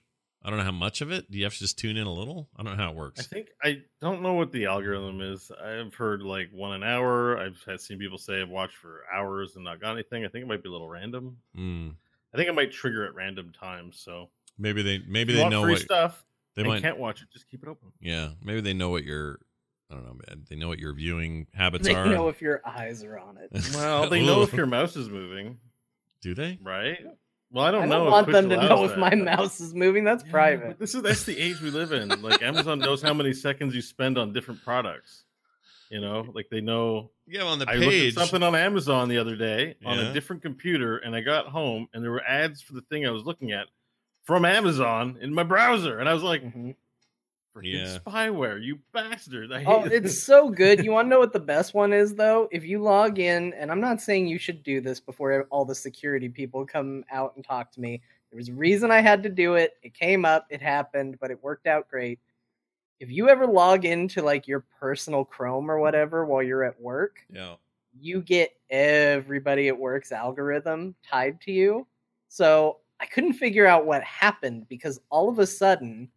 I don't know how much of it. Do you have to just tune in a little? I don't know how it works. I think I don't know what the algorithm is. I've heard like one an hour. I've had seen people say I've watched for hours and not got anything. I think it might be a little random. Mm. I think it might trigger at random times. So Maybe they maybe they know free what stuff. they might. can't watch it. Just keep it open. Yeah, maybe they know what your I don't know. Man, they know what your viewing habits They are. They know if your eyes are on it. Well, they know if your mouse is moving, do they? right? Well, I don't I know. don't if want Twitch them to know allows if my mouse is moving. That's Yeah, private. This is that's the age we live in. Like Amazon knows how many seconds you spend on different products. You know, like they know. Yeah, on the I looked at something on Amazon the other day on Yeah. a different computer, and I got home, and there were ads for the thing I was looking at from Amazon in my browser, and I was like, Mhm. "Freaking Yeah. spyware, you bastard!" I oh, hate Oh, it. it's so good. You want to know what the best one is, though? If you log in, and I'm not saying you should do this before all the security people come out and talk to me. There was a reason I had to do it. It came up, it happened, but it worked out great. If you ever log into like your personal Chrome or whatever while you're at work, yeah. you get everybody at work's algorithm tied to you. So I couldn't figure out what happened because all of a sudden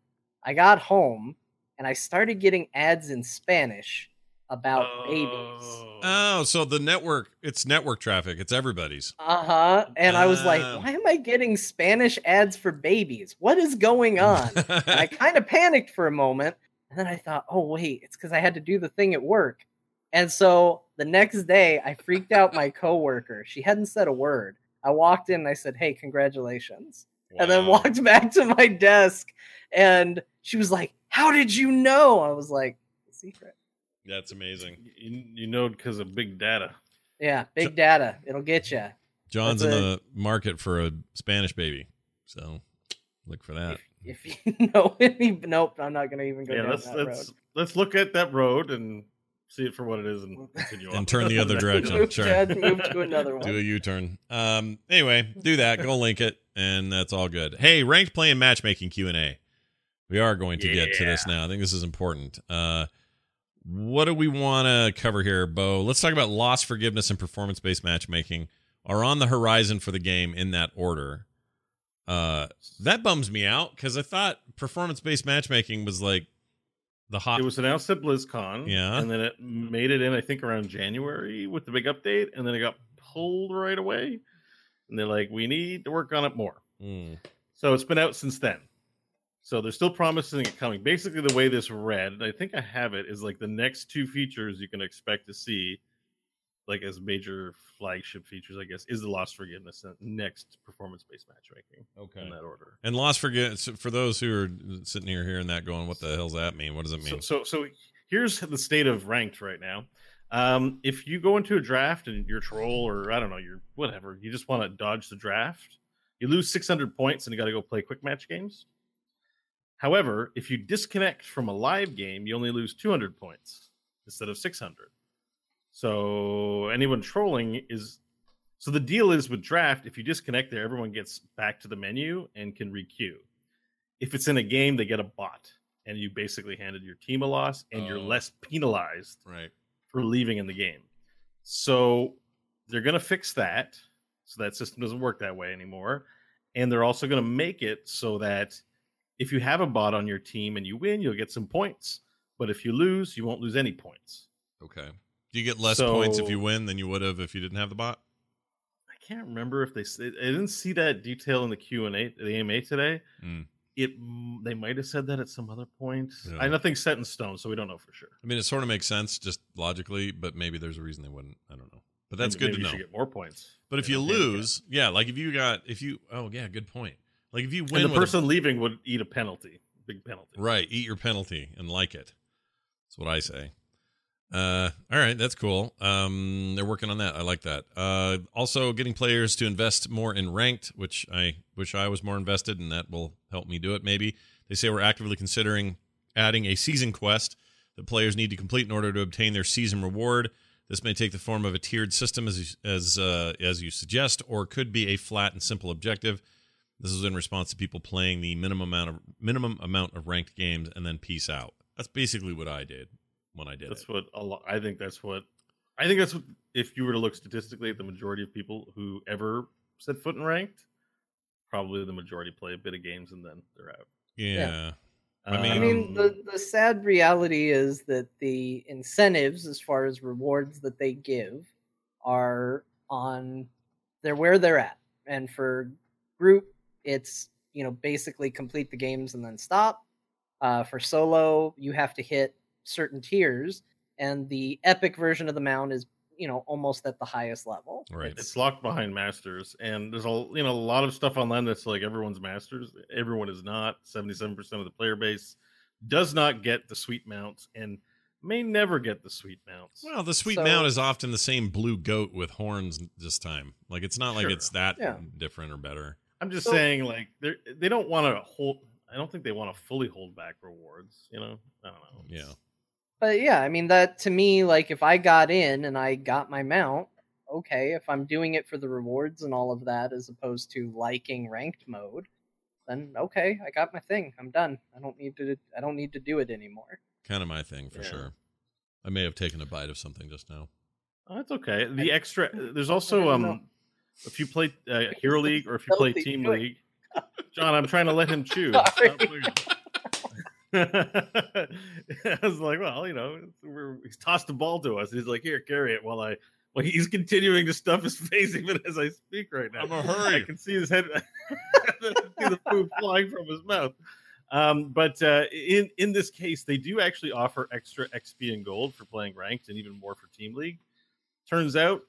I got home and I started getting ads in Spanish about babies. Oh, so the network it's network traffic. It's everybody's. Uh huh. And I was like, why am I getting Spanish ads for babies? What is going on? and I kind of panicked for a moment. And then I thought, oh, wait, it's because I had to do the thing at work. And so the next day, I freaked out my coworker. She hadn't said a word. I walked in and I said, hey, congratulations. And then walked back to my desk. And she was like, how did you know? I was like, secret. That's amazing. you, you know because of big data. Yeah, big data. It'll get you. John's That's in it. the market for a Spanish baby, so look for that. If you know any, nope, I'm not going to even go Yeah, down let's that let's road. let's look at that road and see it for what it is and continue on. And turn the other direction. Move, Sure. Chad, move to another one. Do a U-turn. Um. Anyway, do that. Go link it, and that's all good. Hey, ranked play and matchmaking Q and A. We are going to get to this now. I think this is important. Uh, what do we want to cover here, Bo? Let's talk about loss forgiveness and performance-based matchmaking are on the horizon for the game in that order. Uh, that bums me out because I thought performance-based matchmaking was like the hot. It was announced at BlizzCon, Yeah. and then it made it in I think around January with the big update, and then it got pulled right away. And they're like, "We need to work on it more." Mm. So it's been out since then. So they're still promising it coming. Basically, the way this read, I think I have it, is like the next two features you can expect to see, like as major flagship features, I guess, is the Loss forgiveness and next performance based matchmaking. Okay. In that order. And Loss forgiveness for those who are sitting here hearing that, going, "What the hell's that mean? What does it mean?" so, so here's the state of ranked right now. Um, if you go into a draft and you're troll or I don't know, you're whatever, you just want to dodge the draft, you lose 600 points and you got to go play quick match games. However, if you disconnect from a live game, you only lose 200 points instead of 600. So anyone trolling is So the deal is with draft, if you disconnect there, everyone gets back to the menu and can requeue. If it's in a game, they get a bot, and you basically handed your team a loss, and you're Oh. less penalized Right. for leaving in the game. So they're going to fix that. So that system doesn't work that way anymore. And they're also going to make it so that if you have a bot on your team and you win, you'll get some points. But if you lose, you won't lose any points. Okay. Do you get less points if you win than you would have if you didn't have the bot? I can't remember if they I didn't see that detail in the Q and A, the AMA today. Mm. It they might have said that at some other point. Yeah. I nothing's set in stone, so we don't know for sure. I mean, it sort of makes sense just logically, but maybe there's a reason they wouldn't. I don't know. But that's Maybe- good maybe to you know. should get more points. But if you you lose, yeah, like if you got if you oh yeah, good point. Like if you win and the with a- person leaving would eat a penalty, big penalty. Right. Eat your penalty and like it. That's what I say. Uh, all right, that's cool. Um, they're working on that. I like that. Uh, also getting players to invest more in ranked, which I wish I was more invested, and that will help me do it. Maybe they say we're actively considering adding a season quest that players need to complete in order to obtain their season reward. This may take the form of a tiered system, as you, as uh, as you suggest, or could be a flat and simple objective. This is in response to people playing the minimum amount of minimum amount of ranked games and then peace out. That's basically what I did when I did That's it. what a lot. I think that's what. I think that's what. If you were to look statistically at the majority of people who ever set foot in ranked, probably the majority play a bit of games and then they're out. Yeah. I Um, mean, I mean, the, the sad reality is that the incentives, as far as rewards that they give, are on they're where they're at. And for group, it's you know basically complete the games and then stop. Uh, for solo, you have to hit certain tiers, and the epic version of the mount is you know almost at the highest level. right. It's locked behind masters, and there's a you know a lot of stuff online that's like everyone's masters. Everyone is not. Seventy seven percent of the player base does not get the sweet mounts, and may never get the sweet mounts. Well, the sweet So- mount is often the same blue goat with horns this time. Like it's not like it's that Yeah. different or better. I'm just So- saying, like they they don't want to hold. I don't think they want to fully hold back rewards. You know, I don't know. Yeah. But yeah, I mean that to me, like if I got in and I got my mount, okay. If I'm doing it for the rewards and all of that, as opposed to liking ranked mode, then okay, I got my thing. I'm done. I don't need to. I don't need to do it anymore. Kind of my thing for Yeah. sure. I may have taken a bite of something just now. Oh, that's okay. The extra. There's also um, if you play uh, Hero League or if you play Team. League, John, I'm trying to let him chew. Sorry. I was like, well, you know, we're, he's tossed the ball to us. He's like, here, carry it while I. Well, he's continuing to stuff his face even as I speak right now. I'm a hurry. I can see his head, see the food flying from his mouth. Um, but uh, in in this case, they do actually offer extra XP and gold for playing ranked, and even more for Team League. Turns out,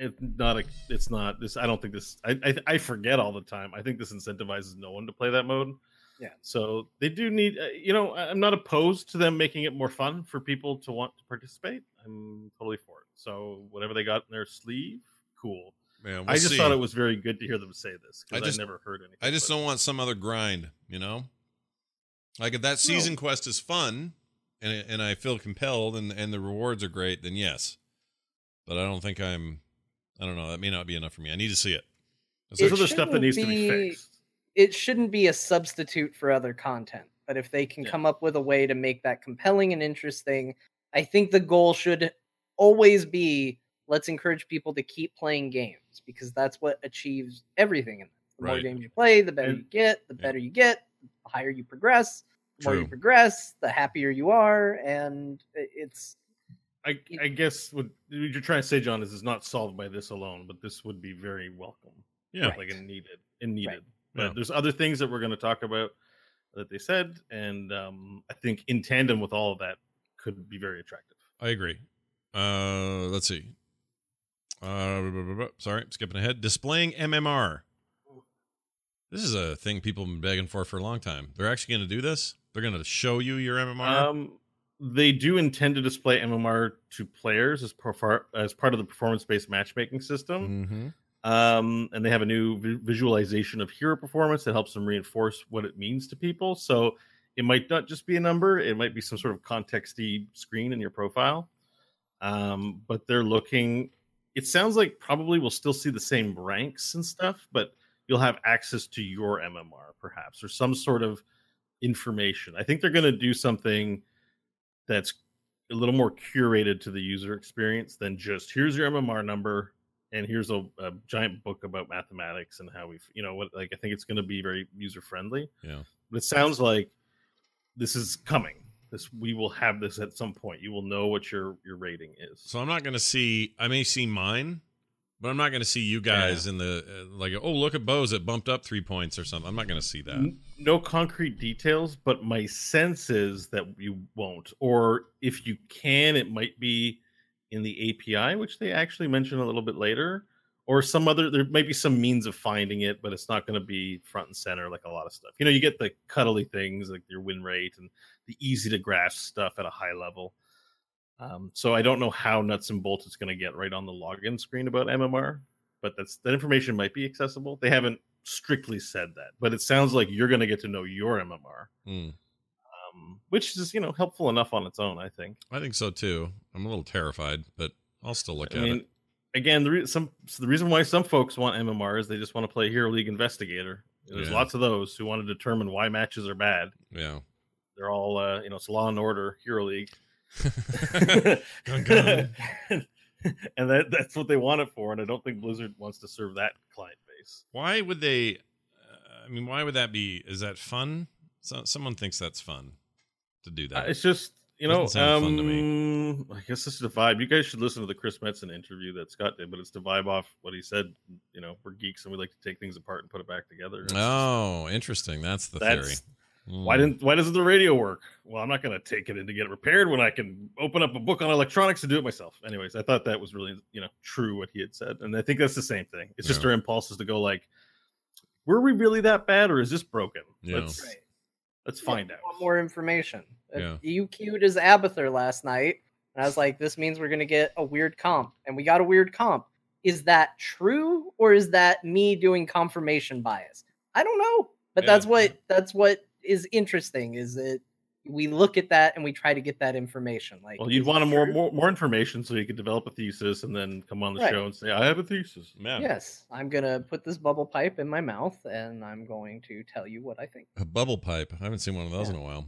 it's not a. It's not this. I don't think this. I, I I forget all the time. I think this incentivizes no one to play that mode. Yeah. So they do need. Uh, you know, I- I'm not opposed to them making it more fun for people to want to participate. I'm totally for it. So whatever they got in their sleeve, cool. Man, we'll I just see. thought it was very good to hear them say this I because I, just- never heard anything. I just don't want some other grind, you know? Like if that season quest is fun and and I feel compelled and and the rewards are great, then yes. But I don't think I'm I don't know, that may not be enough for me. I need to see it. It's There's like- other stuff that shouldn't needs to be be- fixed. It shouldn't be a substitute for other content. But if they can Yeah. come up with a way to make that compelling and interesting, I think the goal should always be let's encourage people to keep playing games because that's what achieves everything in this. The more games you play, the better And- you get, the Yeah. better you get, the higher you progress. The more you progress, the happier you are, and it's I, I guess what you're trying to say, John, is it's not solved by this alone, but this would be very welcome. yeah. like and needed and needed. But Yeah. there's other things that we're going to talk about that they said, and um, I think in tandem with all of that could be very attractive. I agree. Uh let's see. Uh sorry, skipping ahead. Displaying MMR. This is a thing people have been begging for for a long time. They're actually going to do this. They're going to show you your MMR. Um, they do intend to display MMR to players as, per, as part of the performance-based matchmaking system. mm-hmm. um, and they have a new vi- visualization of hero performance that helps them reinforce what it means to people. So it might not just be a number; it might be some sort of contexty screen in your profile. Um, but they're looking it sounds like probably we'll still see the same ranks and stuff, but you'll have access to your MMR perhaps or some sort of information. I think they're going to do something that's a little more curated to the user experience than just here's your MMR number and here's a, a giant book about mathematics and how we've you know what like I think it's going to be very user friendly. Yeah. But it sounds like this is coming. This we will have this at some point. You will know what your your rating is. So I'm not going to see. I may see mine, but I'm not going to see you guys in the uh, like. Oh, look at Bose! It bumped up three points or something. I'm not going to see that. No concrete details, but my sense is that you won't. Or if you can, it might be in the API, which they actually mention a little bit later, or some other. There might be some means of finding it, but it's not going to be front and center like a lot of stuff. You know, you get the cuddly things like your win rate and the easy to grasp stuff at a high level. Um, so I don't know how nuts and bolts it's going to get right on the login screen about MMR, but that's that information might be accessible. They haven't strictly said that, but it sounds like you're going to get to know your MMR, Hmm. um, which is you know helpful enough on its own. I think. I think so too. I'm a little terrified, but I'll still look I at mean, it. again, the re- some so the reason why some folks want MMR is they just want to play Hero League Investigator. There's Yeah. lots of those who want to determine why matches are bad. Yeah. They're all uh, you know, it's Law and Order Hero League. Gun, gun. and that, that's what they want it for. And I don't think Blizzard wants to serve that client base. Why would they? Uh, I mean, why would that be? Is that fun? So, someone thinks that's fun to do Uh, that. it's just you know, um, I guess this is the vibe. You guys should listen to the Chris Metzen interview that Scott did, but it's the vibe off what he said. You know, we're geeks and we like to take things apart and put it back together. It's just- oh, interesting. That's the theory. That's why Mm. didn't why doesn't the radio work? Well, I'm not going to take it in to get it repaired when I can open up a book on electronics and do it myself. Anyways, I thought that was really you know true what he had said, and I think that's the same thing. It's just our impulses to go like, were we really that bad, or is this broken? Yeah. Let's let's find out. Want more information. Uh, Yeah. You queued as Abathur last night, and I was like, this means we're gonna get a weird comp, and we got a weird comp. Is that true, or is that me doing confirmation bias? I don't know, but Yeah. that's what that's what is interesting. Is that we look at that and we try to get that information. Like, Well, you'd want a more, more more information so you could develop a thesis and then come on the Right. show and say, "I have a thesis." Yeah. Yes, I'm gonna put this bubble pipe in my mouth, and I'm going to tell you what I think. A bubble pipe. I haven't seen one of those in a while.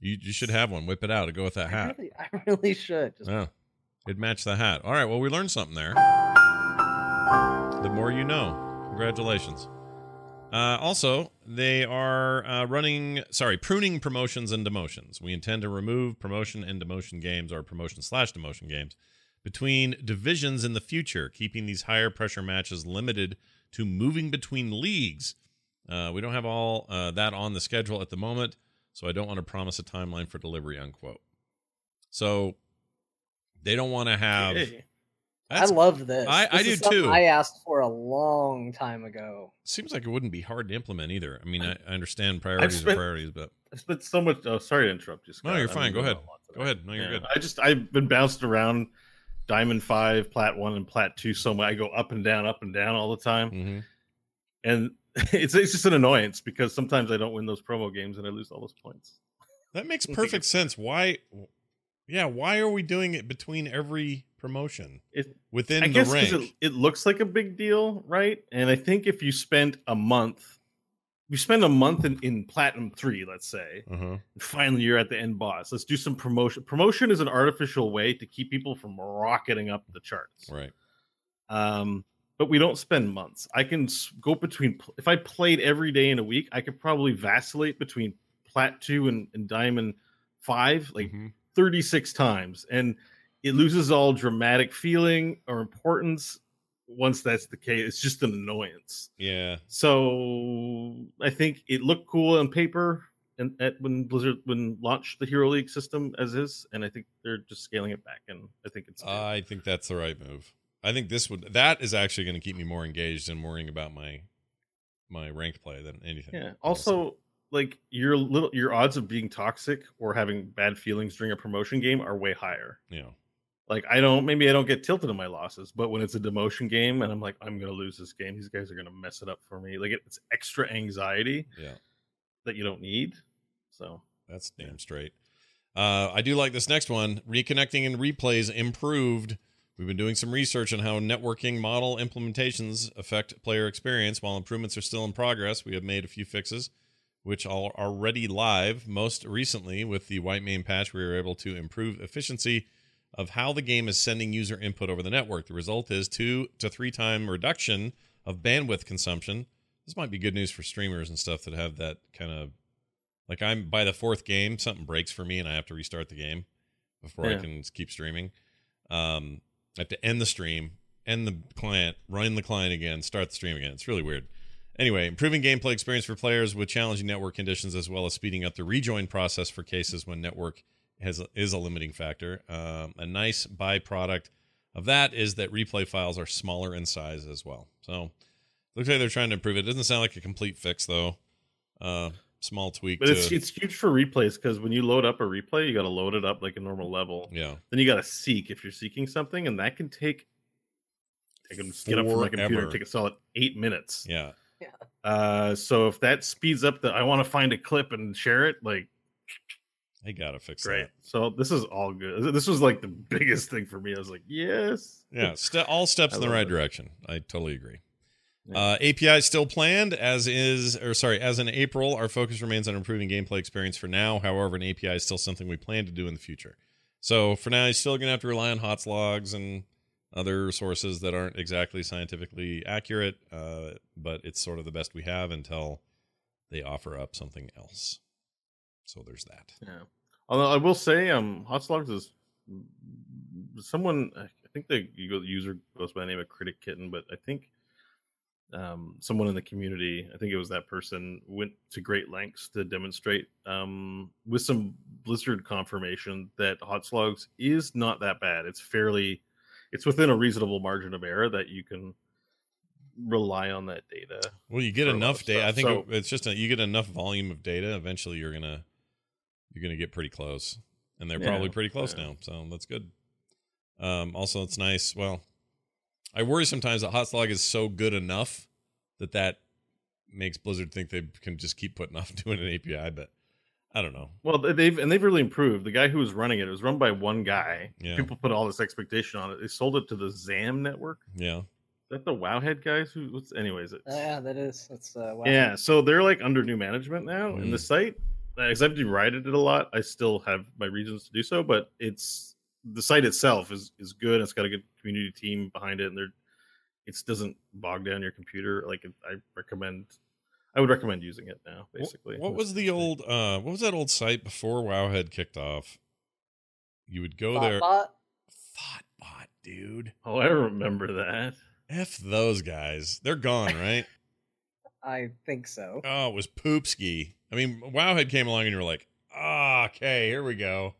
You you should have one. Whip it out to go with that I hat. really, I really should. Just Yeah. it matched the hat. All right. Well, we learned something there. The more you know. Congratulations. Uh, also, they are uh, running, sorry, pruning promotions and demotions. We intend to remove promotion and demotion games or promotion slash demotion games between divisions in the future, keeping these higher pressure matches limited to moving between leagues. Uh, we don't have all uh, that on the schedule at the moment, so I don't want to promise a timeline for delivery, unquote. So they don't want to have. Hey. I love this. I- I This is do too. I asked for a long time ago. Seems like it wouldn't be hard to implement either. I mean, I, I understand priorities spent- are priorities, but I spent so much. Oh, sorry to interrupt you. Scott. no, you're fine. don't Go ahead. Go ahead. No, you're Yeah, good. I just I've been bounced around Diamond Five, Plat One, and Plat Two so much. I go up and down, up and down all the time, hmm and it's it's just an annoyance because sometimes I don't win those promo games and I lose all those points. That makes perfect sense. Why? Yeah, why are we doing it between every promotion It within I the guess rank? it, it looks like a big deal, right? And I think if you spend a month, you spend a month in, in Platinum Three, let's say, uh-huh. and finally you're at the end boss. Let's do some promotion. Promotion is an artificial way to keep people from rocketing up the charts. Right. um but we don't spend months i can go between if i played every day in a week i could probably vacillate between plat 2 and, and diamond 5 like Mhm. 36 times and it loses all dramatic feeling or importance once that's the case it's just an annoyance Yeah. so i think it looked cool on paper and at when blizzard when launched the hero league system as is and i think they're just scaling it back and i think it's I think that's the right move. I think this would that is actually going to keep me more engaged and worrying about my my ranked play than anything. Yeah. Also, like your little your odds of being toxic or having bad feelings during a promotion game are way higher. know, Like I don't maybe I don't get tilted in my losses, but when it's a demotion game and I'm like I'm gonna lose this game, these guys are gonna mess it up for me. Like it's extra anxiety yeah. that you don't need. So That's damn straight. Uh, I do like this next one. Reconnecting and replays improved We've been doing some research on how networking model implementations affect player experience. While improvements are still in progress, we have made a few fixes, which are already live. Most recently, with the Whitemane patch, we were able to improve efficiency of how the game is sending user input over the network. The result is two to three time reduction of bandwidth consumption. This might be good news for streamers and stuff that have that kind of like I'm by the fourth game, something breaks for me and I have to restart the game before Yeah. I can keep streaming. Um, I have to end the stream, end the client, run the client again, start the stream again. It's really weird. Anyway, improving gameplay experience for players with challenging network conditions, as well as speeding up the rejoin process for cases when network has is a limiting factor. Um, a nice byproduct of that is that replay files are smaller in size as well. So looks like they're trying to improve it. Doesn't sound like a complete fix though. Uh, small tweak. But to, it's it's huge for replays because when you load up a replay, you got to load it up like a normal level. yeah. Then you got to seek if you're seeking something, and that can take. I can just get up from my computer Forever. and take a solid eight minutes. Yeah. Uh, so if that speeds up the, I want to find a clip and share it. Like, They gotta fix great. that. So this is all good. This was like the biggest thing for me. I was like, yes. Yeah, ste- all steps in the right it. direction. I totally agree. Yeah. Uh, API is still planned, as is, or sorry, as in April. Our focus remains on improving gameplay experience for now. However, an API is still something we plan to do in the future. So for now, you're still going to have to rely on HotsLogs and other sources that aren't exactly scientifically accurate, uh, but it's sort of the best we have until they offer up something else. So there's that. Yeah. Although I will say, um, HotsLogs is someone. I think the user goes by the name of Critic Kitten, but I think um, someone in the community, I think it was that person, went to great lengths to demonstrate um, with some Blizzard confirmation that HotsLogs is not that bad. It's fairly, it's within a reasonable margin of error that you can rely on that data. Well, you get for a lot enough data. I think So- it's just a, you get enough volume of data. Eventually, you're gonna you're gonna get pretty close, and they're Yeah, probably pretty close yeah. now. So that's good. Um, also, it's nice. Well, I worry sometimes that Hotslog is so good enough that that makes Blizzard think they can just keep putting off doing an API, but I don't know. Well, they- they've and they've really improved. The guy who was running it, it was run by one guy. Yeah. People put all this expectation on it. They sold it to the Zam network. Yeah, Is that the Wowhead guys? Who? What's anyways? It's, Uh, yeah, that is. That's uh, wow. yeah. So they're like under new management now, and the Mm. site, as I've derided it a lot, I still have my reasons to do so. But it's the site itself is is good. It's got a good community team behind it, and they're it doesn't bog down your computer. Like I recommend, I would recommend using it now. Basically, what was the old uh what was that old site before Wowhead kicked off? You would go there. Thottbot? Thottbot, dude. Oh, I remember that. F those guys. They're gone, right? I think so. Oh, it was Poopski. I mean, Wowhead came along and you were like, ah, okay, here we go.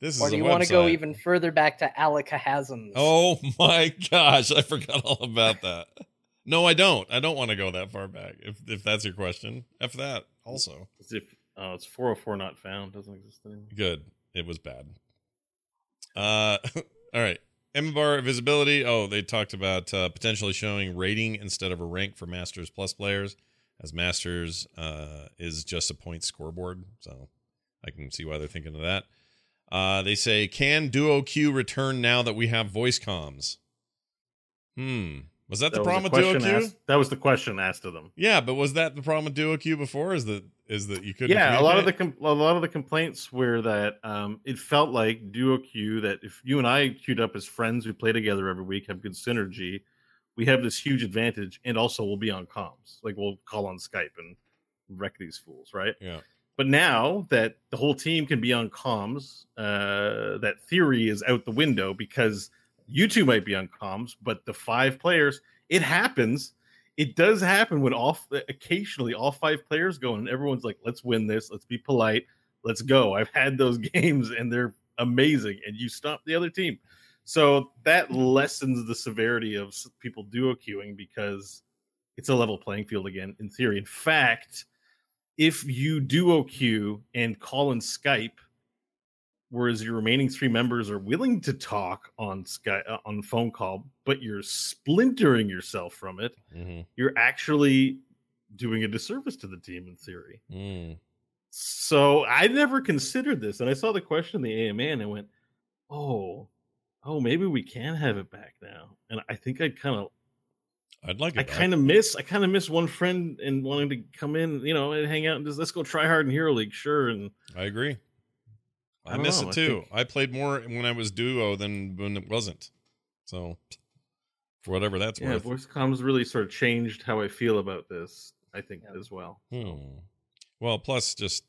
This is Or do you want to go even further back to Allakhazam's? Oh my gosh, I forgot all about that. No, I don't. I don't want to go that far back. If if that's your question, f that. Also, As if oh, it's 404 not found. Doesn't exist anymore. good. It was bad. Uh, all right. Bar visibility. Oh, they talked about uh, potentially showing rating instead of a rank for Masters Plus players, as Masters uh, is just a point scoreboard. So I can see why they're thinking of that. Uh, they say, can Duo Q return now that we have voice comms? Hmm. Was that, the was problem with Duo Q? asked- that was the question asked of them. Yeah, but was that the problem with Duo Q before? Is that is that you couldn't? yeah, a lot of the com- a lot of the complaints were that um, it felt like duo queue that if you and I queued up as friends we play together every week have good synergy, we have this huge advantage, and also we'll be on comms, like we'll call on Skype and wreck these fools, right? yeah. But now that the whole team can be on comms, uh, that theory is out the window because you two might be on comms, but the five players, it happens. It does happen when all occasionally all five players go and everyone's like, "Let's win this. Let's be polite. Let's go." I've had those games and they're amazing, and you stop the other team. So that lessens the severity of people duo queuing because it's a level playing field again. In theory, in fact, if you duo queue and call in Skype, whereas your remaining three members are willing to talk on Skype uh, on phone call, but you're splintering yourself from it, Mhm. you're actually doing a disservice to the team in theory. Mm. So I never considered this, and I saw the question in the AMA, and I went, "Oh, oh, maybe we can have it back now. And I think I'd kind of I'd like it. I kind of miss I kind of miss one friend and wanting to come in, you know, and hang out and just let's go try hard in Hero League, sure. And I agree. I, I miss know, it I too. think- I played more when I was duo than when it wasn't. So for whatever that's yeah, worth. voice comms really sort of changed how I feel about this. I think as well. Hmm. Well, plus just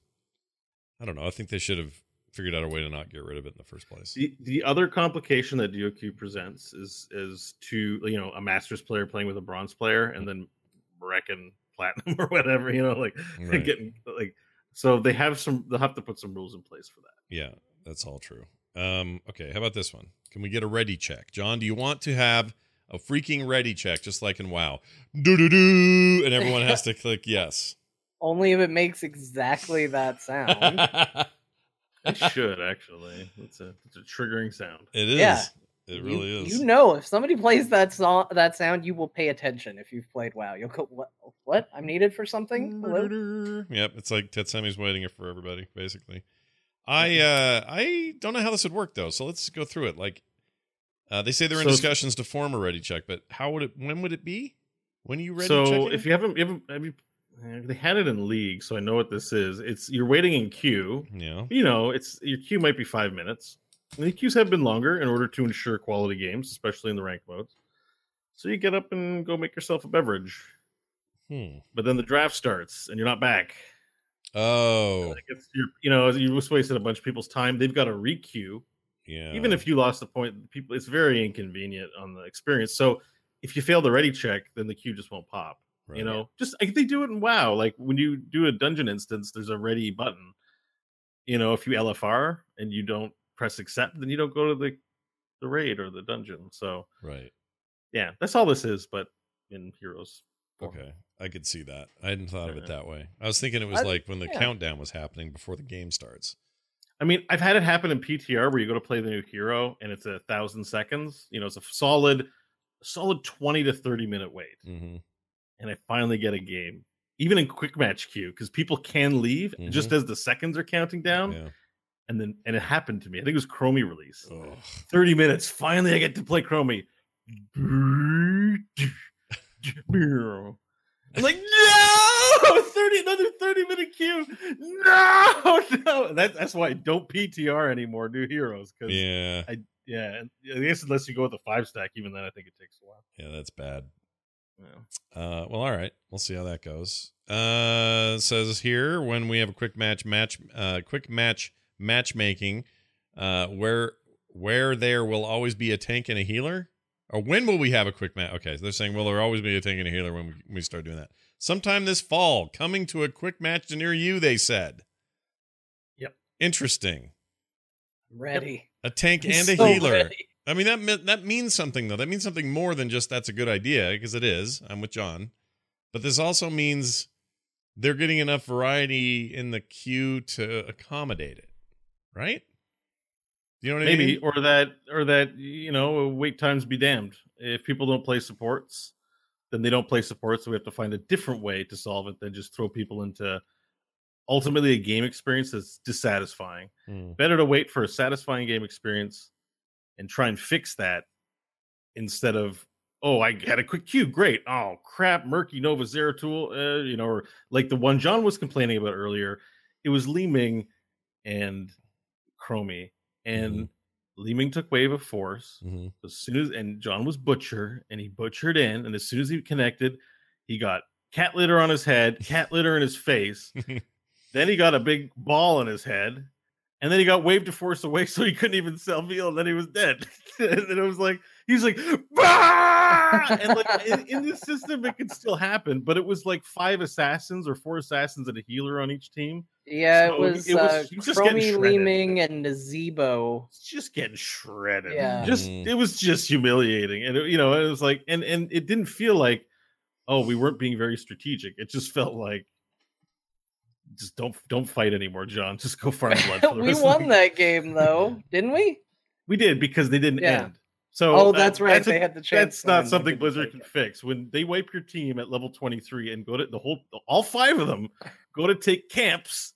I don't know. I think they should have figured out a way to not get rid of it in the first place. The, the other complication that DOQ presents is is to you know a masters player playing with a bronze player and then wrecking platinum or whatever you know like Right. getting like so they have some they'll have to put some rules in place for that. Yeah, that's all true. Um, okay, how about this one? Can we get a ready check? John, do you want to have a freaking ready check just like in WoW? Do do do and everyone has to click yes. Only if it makes exactly that sound. It should actually. It's a it's a triggering sound. It is. Yeah. It You- really is. You know, if somebody plays that song, that sound, you will pay attention. If you've played WoW, you'll go, "What? What? I'm needed for something." Hello? Yep, it's like Tetsemi's waiting for everybody, basically. I uh I don't know how this would work though, so let's go through it. Like uh they say they're in So discussions to form a ready check, but how would it when would it be? When are you ready so checking? if you haven't, you haven't, have you, eh, they had it in league, so I know what this is. It's you're waiting in queue. Yeah. You know, it's your queue might be five minutes. The queues have been longer in order to ensure quality games, especially in the ranked modes. So you get up and go make yourself a beverage. Hmm. But then the draft starts and you're not back. Oh. It's, you're, you know, you just wasted a bunch of people's time. They've got to requeue. Yeah. Even if you lost the point, people it's very inconvenient on the experience. So if you fail the ready check, then the queue just won't pop. Right. You know, just like they do it in WoW. Like when you do a dungeon instance, there's a ready button. You know, if you LFR and you don't press accept, then you don't go to the the raid or the dungeon. So Right. yeah, that's all this is, but in Heroes. form. Okay. I could see that. I hadn't thought of it that way. I was thinking it was I- like when the yeah. countdown was happening before the game starts. I mean, I've had it happen in PTR where you go to play the new hero and it's a thousand seconds. You know, it's a solid, solid twenty to thirty minute wait, Mm-hmm. and I finally get a game, even in quick match queue, because people can leave just as the seconds are counting down. Yeah. And then, and it happened to me. I think it was Chromie release. Thirty minutes. Finally, I get to play Chromie. I'm like, no, 30, another 30 minute queue. No, no. That, that's why I don't PTR anymore, new heroes. Because Yeah. I yeah, I guess unless you go with the five stack, even then I think it takes a while. Yeah, that's bad. Yeah. Uh, well, all right. We'll see how that goes. Uh, says here when we have a quick match, match, uh, quick match matchmaking, uh, where where there will always be a tank and a healer, or when will we have a quick match? Okay, so they're saying will there always be a tank and a healer when we, we start doing that? Sometime this fall, coming to a quick match near you. They said. Yep. Interesting. Ready. A tank I'm and a so healer. ready. I mean that me- that means something though. That means something more than just that's a good idea because it is. I'm with John, but this also means they're getting enough variety in the queue to accommodate it, right? You know what I Maybe, mean? or that, or that you know, wait times be damned. If people don't play supports, then they don't play supports. So we have to find a different way to solve it than just throw people into ultimately a game experience that's dissatisfying. Hmm. Better to wait for a satisfying game experience and try and fix that instead of oh I had a quick queue great oh crap murky Nova Zeratul uh, you know or like the one John was complaining about earlier it was Li Ming and Chromie and Li Ming took wave of force Mm-hmm. as soon as and John was butcher and he butchered in and as soon as he connected he got cat litter on his head cat litter in his face then he got a big ball on his head and then he got waved to force away so he couldn't even self heal and then he was dead and then it was like he's like "Bah!" and like in, in this system it could still happen but it was like five assassins or four assassins and a healer on each team Yeah, So it was, it was- uh, was just getting Chromie shredded. Li Ming and Nazeebo. just getting shredded. Yeah. Just it was just humiliating. And it, you know, it was like and and it didn't feel like oh, we weren't being very strategic. It just felt like just don't don't fight anymore, John. Just go farm blood. For the we rest of won that game though, didn't we? We did because they didn't Yeah. end. So Oh, that- that's right, a- they had the chance That's not something Blizzard can fix. When they wipe your team at level 23 and go to the whole all five of them go to take camps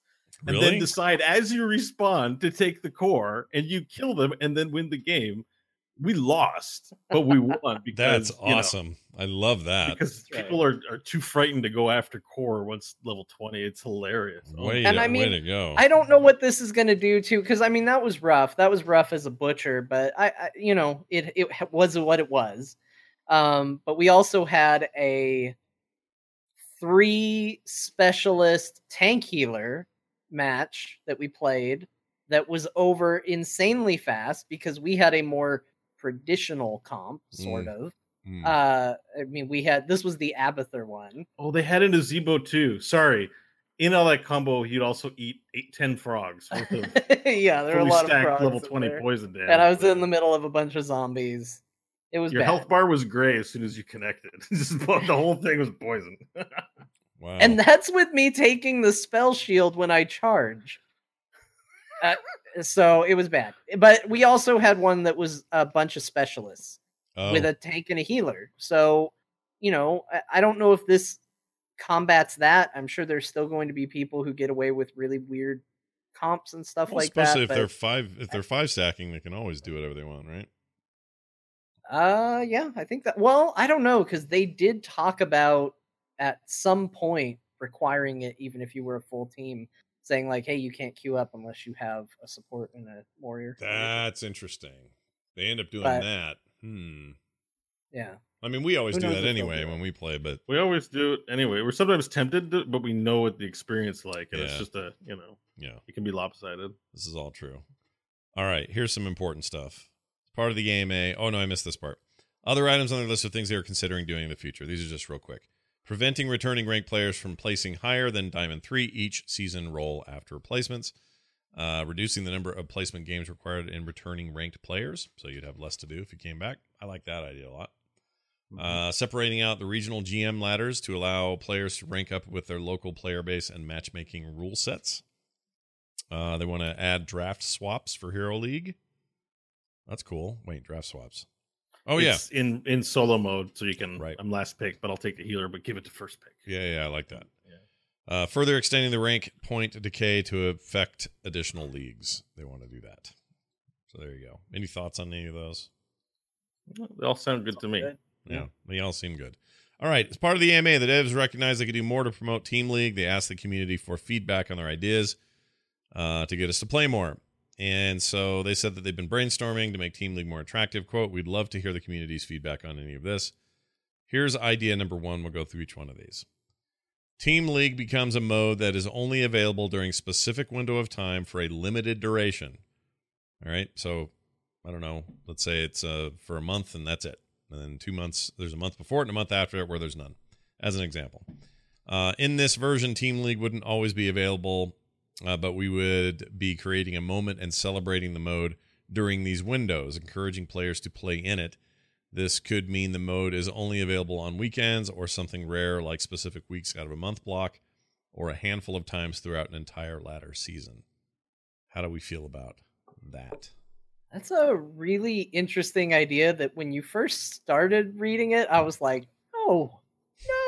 and Really? then decide as you respond to take the core and you kill them and then win the game. We lost, but we won because That's you know, awesome. I love that. because That's right. people are, are too frightened to go after core once level 20. It's hilarious. Oh, way, And to, I mean, way to go. I don't know what this is going to do too, because I mean that was rough. That was rough as a butcher, but I, I you know, it it ha- was what it was. Um, but we also had a three specialist tank healer match that we played that was over insanely fast because we had a more traditional comp, sort of. Mm. Uh, I mean, we had this was the Abathur one. Oh, they had a Nazeebo too. Sorry. In all that combo, you'd also eat eight, 10 frogs worth of yeah, there were a lot of stacked frogs level 20 there. poison damage. and I was in the middle of a bunch of zombies. It was Your bad. health bar was gray as soon as you connected. Just the whole thing was poison. wow. And that's with me taking the spell shield when I charge. Uh, so it was bad. But we also had one that was a bunch of specialists oh, with a tank and a healer. So, you know, I, I don't know if this combats that. I'm sure there's still going to be people who get away with really weird comps and stuff well, like especially that. Especially if they're five if they're five stacking, they can always do whatever they want, right? Uh, yeah, I think that. Well, I don't know because they did talk about at some point requiring it, even if you were a full team, saying like, "Hey, you can't queue up unless you have a support and a warrior." That's interesting. They end up doing But- that. Hmm. yeah, I mean, we always Who do that anyway when we play, but we always do it anyway. We're sometimes tempted, to, but we know what the experience like, and it's just a you know yeah, it can be lopsided. this is all true. All right, here's some important stuff. Part of the game A. Oh no, I missed this part. Other items on their list of things they are considering doing in the future. These are just real quick. Preventing returning ranked players from placing higher than Diamond 3 each season roll after replacements. Uh, reducing the number of placement games required in returning ranked players. So you'd have less to do if you came back. I like that idea a lot. Uh, separating out the regional GM ladders to allow players to rank up with their local player base and matchmaking rule sets. Uh, they want to add draft swaps for Hero League. That's cool. Wait, draft swaps. Oh yeah, It's in in solo mode, so you can. Right. I'm last pick, but I'll take the healer, but give it to first pick. yeah, yeah. I like that. Yeah. Uh, further extending the rank point decay to affect additional leagues. They want to do that. So there you go. Any thoughts on any of those? They all sound good to me. good. Yeah, they all seem good. All right. As part of the AMA, the devs recognize they could do more to promote Team League. They asked the community for feedback on their ideas uh, to get us to play more. And so they said that they've been brainstorming to make Team League more attractive. Quote, we'd love to hear the community's feedback on any of this. Here's idea number one. We'll go through each one of these. Team League becomes a mode that is only available during specific window of time for a limited duration. All right. So I don't know. Let's say it's uh, for a month and that's it. And then two months, there's a month before it and a month after it where there's none, as an example. Uh, in this version, Team League wouldn't always be available, uh, but we would be creating a moment and celebrating the mode during these windows, encouraging players to play in it. This could mean the mode is only available on weekends or something rare like specific weeks out of a month block or a handful of times throughout an entire ladder season. How do we feel about that? That's a really interesting idea. That when you first started reading it, I was like, "Oh,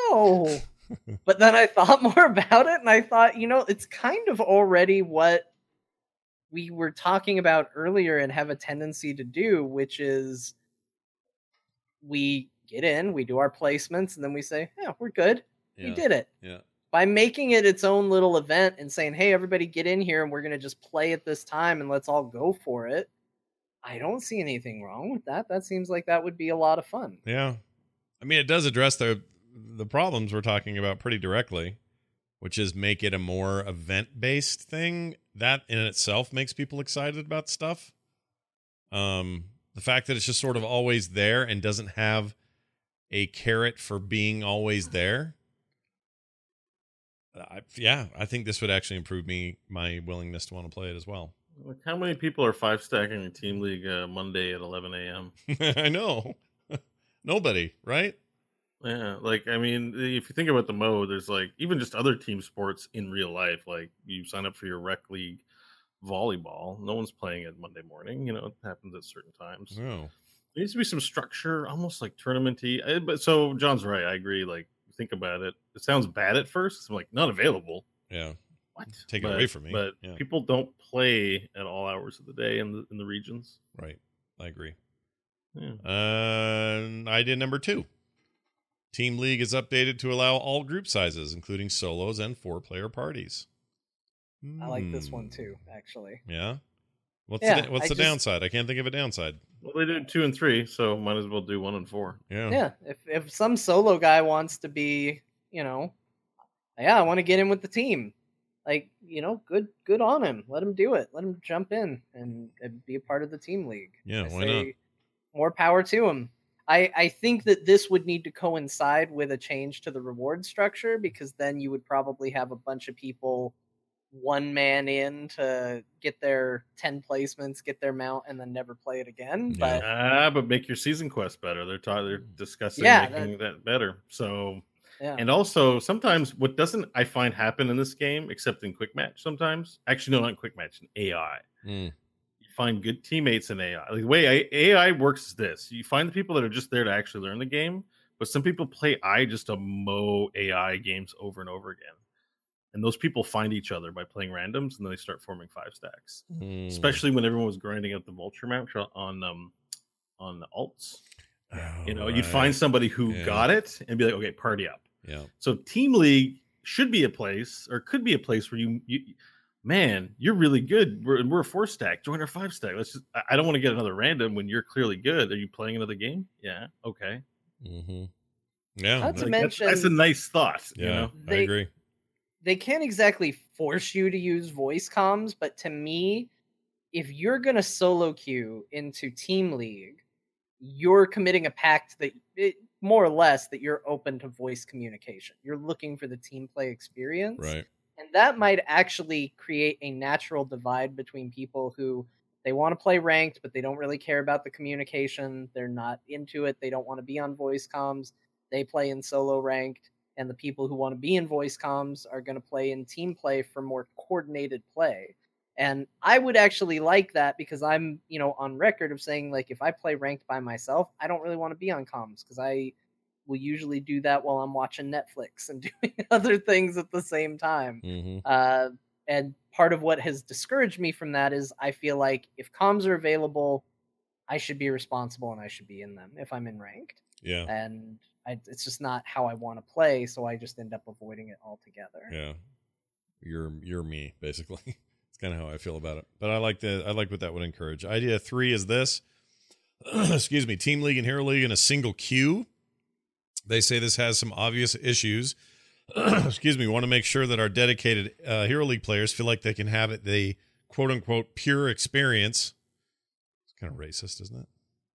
no." But then I thought more about it, and I thought, you know, it's kind of already what we were talking about earlier, and have a tendency to do, which is we get in, we do our placements, and then we say, "Yeah, we're good. We did it." Yeah. by making it its own little event and saying, "Hey, everybody, get in here, and we're gonna just play at this time, and let's all go for it." I don't see anything wrong with that. That seems like that would be a lot of fun. Yeah. I mean, it does address the the problems we're talking about pretty directly, which is make it a more event based thing. That in itself makes people excited about stuff. Um, the fact that it's just sort of always there and doesn't have a carrot for being always there. I, yeah, I think this would actually improve me my willingness to want to play it as well. Like, how many people are five stacking in Team League uh, Monday at 11 a.m.? I know. Nobody, right? Yeah, like I mean, if you think about the mode, there's like even just other team sports in real life. Like you sign up for your rec league volleyball, no one's playing it Monday morning. You know, it happens at certain times. No. There needs to be some structure, almost like tournamenty. Uh, But so John's right. I agree. Like think about it. It sounds bad at first. I'm like not available. Yeah. What? Take it away from me. But Yeah. people don't play at all hours of the day in the in the regions. Right. I agree. Yeah. Uh, idea number two. Team League is updated to allow all group sizes, including solos and four-player parties. I like this one Hmm. too, actually. Yeah. What's Yeah, the, what's I the just- downside? I can't think of a downside. Well, they did two and three, so might as well do one and four. Yeah. Yeah, if if some solo guy wants to be, you know, yeah, I want to get in with the team. Like, you know, good good on him. Let him do it. Let him jump in and, and be a part of the team league. Yeah, I why not? More power to him. I, I think that this would need to coincide with a change to the reward structure because then you would probably have a bunch of people one man in to get their 10 placements, get their mount, and then never play it again. But ah, but make your season quest better. They're ta- they're discussing Yeah, making that, better. So yeah. and also sometimes what doesn't I find happen in this game, except in quick match sometimes. Actually, no, not in quick match, in AI. Mm. Find good teammates in AI. Like the way AI works is this: you find the people that are just there to actually learn the game, but some people play I just to mow AI games over and over again. And those people find each other by playing randoms, and then they start forming five stacks. Mm. Especially when everyone was grinding out the vulture mount on um on the alts. you know, you'd find somebody who Yeah. got it and be like, okay, party up. Yeah. So team league should be a place, or could be a place where you, you man, you're really good. We're we're a four stack. Join our five stack. Let's just. I- I don't want to get another random when you're clearly good. Are you playing another game? Yeah. Okay. Mm-hmm. Yeah. Not to Like, that's, that's a nice thought. yeah. You know? I agree. they can't exactly force you to use voice comms, but to me, if you're gonna solo queue into Team League, you're committing a pact that it, more or less that you're open to voice communication. You're looking for the team play experience. Right. And that might actually create a natural divide between people who they want to play ranked, but they don't really care about the communication. They're not into it. They don't want to be on voice comms. They play in solo ranked. And the people who want to be in voice comms are going to play in team play for more coordinated play. And I would actually like that because I'm, you know, on record of saying like if I play ranked by myself, I don't really want to be on comms because I will usually do that while I'm watching Netflix and doing other things at the same time. Mm-hmm. Uh, and part of what has discouraged me from that is I feel like if comms are available, I should be responsible and I should be in them if I'm in ranked. Yeah. And I, it's just not how I want to play, so I just end up avoiding it altogether. Yeah. You're you're me, basically. It's kind of how I feel about it. But I like the I like what that would encourage. Idea three is this. Excuse me, Team League and Hero League in a single queue. They say this has some obvious issues. Excuse me. Want to make sure that our dedicated uh, Hero League players feel like they can have it the quote unquote pure experience. It's kind of racist, isn't it?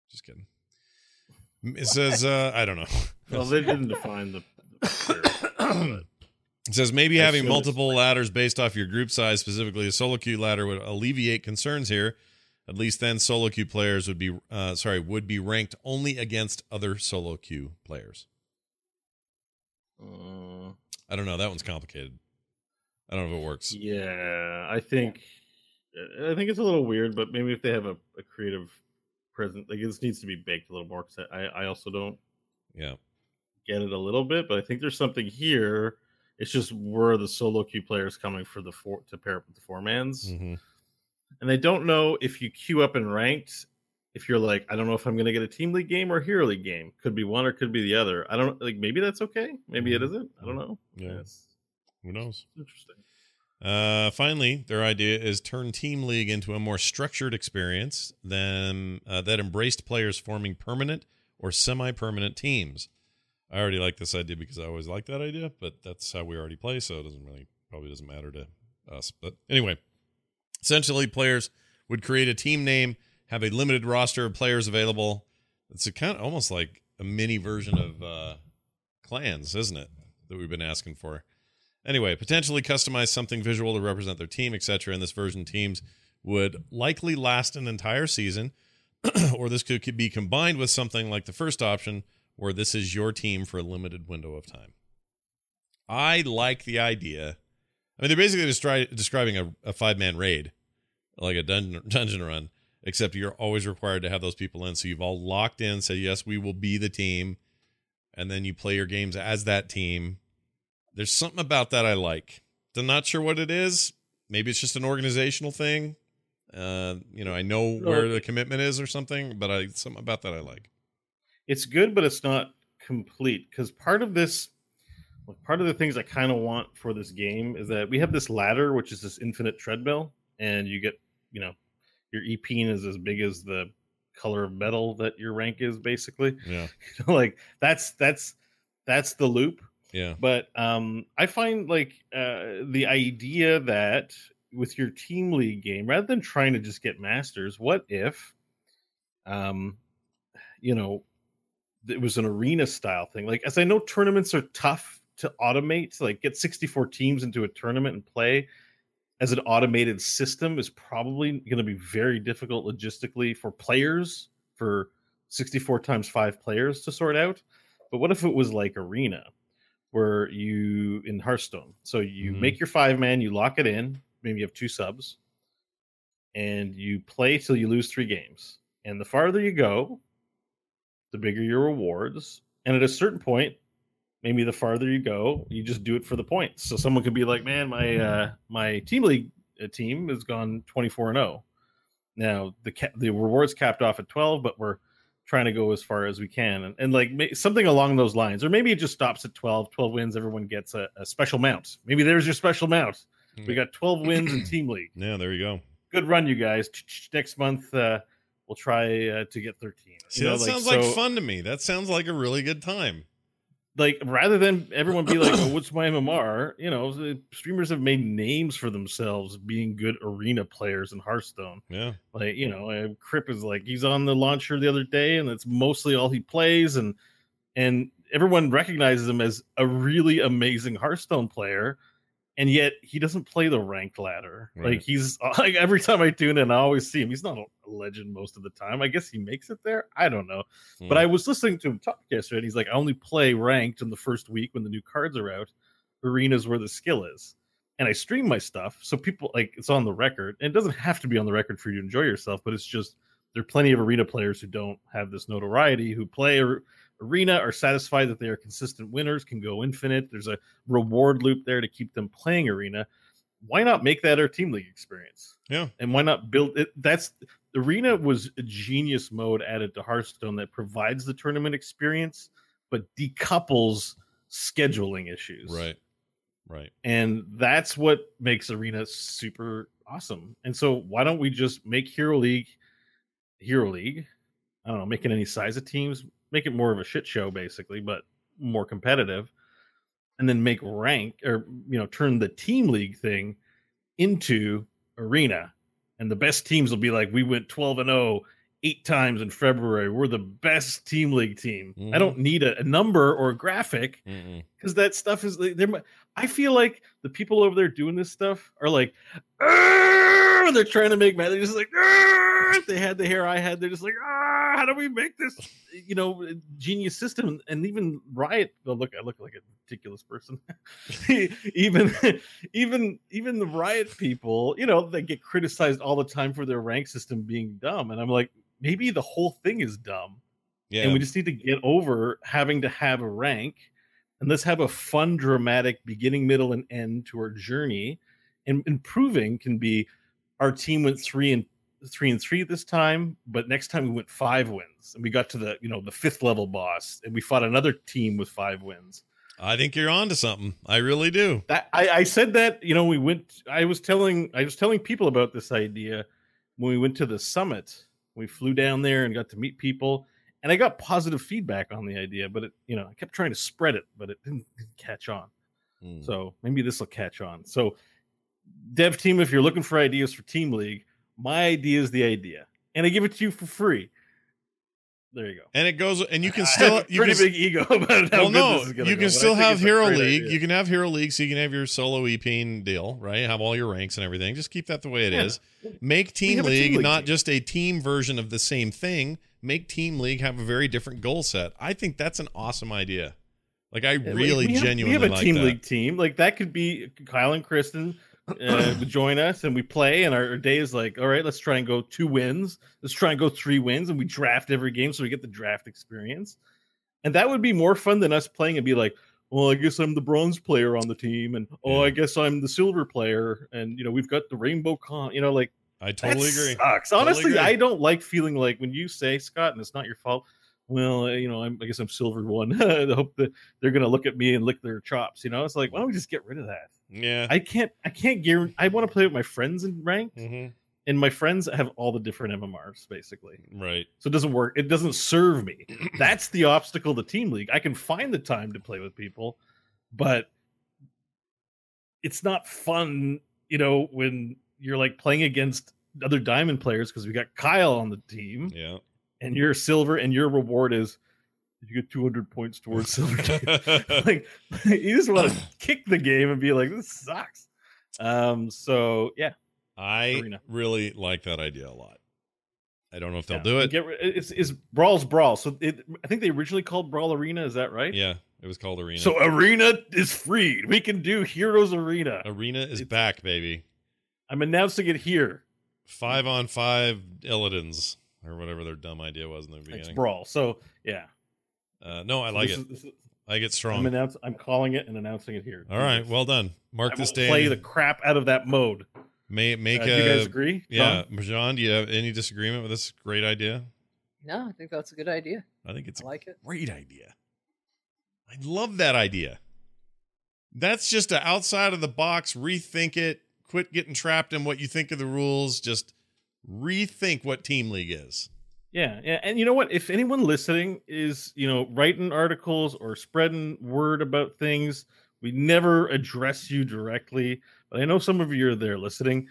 Just kidding. It says uh, I don't know. Well, they didn't define the. It says maybe I having multiple ladders based off your group size, specifically a solo queue ladder, would alleviate concerns here. At least then, solo queue players would be uh, sorry would be ranked only against other solo queue players. Uh, I don't know. That one's complicated. I don't know if it works. yeah, I think I think it's a little weird, but maybe if they have a, a creative present, like this needs to be baked a little more. Because I, I also don't Yeah. get it a little bit, but I think there's something here. It's just where the solo queue players coming for the four to pair up with the four mans, Mhm. and I don't know if you queue up in ranked. If you're like, I don't know if I'm going to get a team league game or a hero league game. Could be one or could be the other. I don't like. Maybe that's okay. Maybe it isn't. I don't know. Mm-hmm. Yeah. It's Who knows? interesting. Uh, finally, their idea is turn Team League into a more structured experience than uh, that embraced players forming permanent or semi-permanent teams. I already like this idea because I always like that idea, but that's how we already play, so it doesn't really probably doesn't matter to us. But anyway, essentially, players would create a team name, have a limited roster of players available. It's a kind of almost like a mini version of uh, clans, isn't it? That we've been asking for. Anyway, potentially customize something visual to represent their team, etc. In this version, teams would likely last an entire season, or this could, could be combined with something like the first option, where this is your team for a limited window of time. I like the idea. I mean, they're basically describing a, a five man raid, like a dungeon dungeon run, except you're always required to have those people in. So you've all locked in, said yes, we will be the team, and then you play your games as that team. There's something about that I like. I'm not sure what it is. Maybe it's just an organizational thing. Uh, you know, I know where the commitment is or something, but I something about that I like. It's good, but it's not complete because part of this, part of the things I kind of want for this game is that we have this ladder, which is this infinite treadmill, and you get, you know, your EP is as big as the color of medal that your rank is, basically. Yeah. You know, like that's that's that's the loop. Yeah. But um, I find like uh, the idea that with your team league game, rather than trying to just get masters, what if, um, you know, it was an arena style thing? Like, as I know, tournaments are tough to automate. To, like, get sixty-four teams into a tournament and play as an automated system is probably going to be very difficult logistically for players for 64 times 5 players to sort out. But what if it was like arena where you in hearthstone so you Mhm. make your five man you lock it in maybe you have two subs and you play till you lose three games. And the farther you go the bigger your rewards. And at a certain point maybe the farther you go you just do it for the points. So someone could be like man my uh my team league uh, team has gone 24 and 0 now the ca- the rewards capped off at 12 but we're trying to go as far as we can. And, and like something along those lines or maybe it just stops at 12 12 wins everyone gets a, a special mount. Maybe there's your special mount. We got 12 wins in team league. Yeah, there you go. good run you guys. Next month uh we'll try uh, to get 13 See, You know, that sounds like fun to me. That sounds like a really good time. Like rather than everyone be like, oh, "What's my MMR?" You know, the streamers have made names for themselves being good arena players in Hearthstone. Yeah. Like you know, Kripp is like he's on the launcher the other day, and that's mostly all he plays, and and everyone recognizes him as a really amazing Hearthstone player. And yet he doesn't play the ranked ladder. Right. Like he's like every time I tune in, I always see him. He's not a legend most of the time. I guess he makes it there. I don't know. But Hmm. I was listening to him talk yesterday, and he's like, I only play ranked in the first week when the new cards are out. Arenas where the skill is. And I stream my stuff. So people like it's on the record. And it doesn't have to be on the record for you to enjoy yourself, but it's just there are plenty of arena players who don't have this notoriety, who play arena, are satisfied that they are consistent winners, can go infinite. There's a reward loop there to keep them playing arena. Why not make that our team league experience? Yeah. And why not build it? That's Arena was a genius mode added to Hearthstone that provides the tournament experience, but decouples scheduling issues. Right. Right. And that's what makes Arena super awesome. And so why don't we just make Hero League Hero League? I don't know, making any size of teams, make it more of a shit show basically, but more competitive. And then make rank or you know, turn the team league thing into arena. And the best teams will be like, we went 12 and 0 eight times in February. We're the best team league team. I mm-hmm. don't need a, a number or a graphic mm-hmm. because that stuff is there. I feel like the people over there doing this stuff are like, "Arr!" they're trying to make money. They're just like, "Arr!" they had the hair I had, they're just like, "Arr, how do we make this, you know, genius system? And even Riot, oh, look, I look like a ridiculous person. even, even, even the Riot people, you know, they get criticized all the time for their rank system being dumb. And I'm like, maybe the whole thing is dumb. Yeah. And we just need to get over having to have a rank and let's have a fun, dramatic beginning, middle, and end to our journey. And improving can be our team went three and three and three this time, but next time we went five wins and we got to the you know the fifth level boss and we fought another team with five wins. I think you're on to something. I really do. That I, I said that you know we went. I was telling I was telling people about this idea when we went to the summit. We flew down there and got to meet people, and I got positive feedback on the idea. But it you know I kept trying to spread it, but it didn't, didn't catch on. Hmm. So maybe this will catch on. So, dev team, if you're looking for ideas for Team League, my idea is the idea, and I give it to you for free. There you go. And it goes, and you can still have you pretty can, big ego about well, no, this is gonna you can I still have Hero League. idea. You can have Hero League, so you can have your solo EP deal, right? Have all your ranks and everything. Just keep that the way it Yeah. is. Make Team League Team League not team. just a team version of the same thing. Make Team League have a very different goal set. I think that's an awesome idea. Like I Yeah, really we have- genuinely we have a like team that. league team like that could be Kyle and Kristen uh, join us and we play and our, our day is like all right let's try and go two wins let's try and go three wins and we draft every game so we get the draft experience and that would be more fun than us playing and be like well I guess I'm the bronze player on the team and oh I guess I'm the silver player and you know we've got the rainbow con you know like I totally agree. Sucks. Totally Honestly, agree. I don't like feeling like when you say Scott, and it's not your fault. Well, you know, I'm, I guess I'm silver one. I hope that they're gonna look at me and lick their chops. You know, it's like, why don't we just get rid of that? Yeah. I can't. I can't guarantee. I want to play with my friends in ranked, Mhm. and my friends have all the different MMRs basically. Right. So it doesn't work. It doesn't serve me. That's the obstacle to Team League. I can find the time to play with people, but it's not fun, you know, when you're like playing against other diamond players because we got Kyle on the team Yeah. And you're silver and your reward is you get 200 points towards silver. like you just want to kick the game and be like, this sucks. Um, so yeah, I Arena. really like that idea a lot. I don't know if they'll yeah. do it. Get it's, it's Brawl's Brawl. So it, I think they originally called Brawl Arena. Is that right? yeah, it was called Arena. So Arena is freed. We can do Heroes Arena. Arena is back, baby. I'm announcing it here. Five on five Illidan's or whatever their dumb idea was in the It's beginning. Brawl. So yeah, Uh, no, I So like this it. is- this is- I get strong. I'm strong. announce, I'm calling it and announcing it here. All right, well done. Mark I this day. play the crap out of that mode. May, make Uh, a. do you guys agree, Yeah, John, do you have any disagreement with this great idea? No, I think that's a good idea. I think it's I like it. a great idea. I love that idea. That's just a outside of the box. Rethink it. Quit getting trapped in what you think of the rules. Just rethink what team league is. Yeah, yeah, and you know what? If anyone listening is, you know, writing articles or spreading word about things, we never address you directly, but I know some of you are there listening.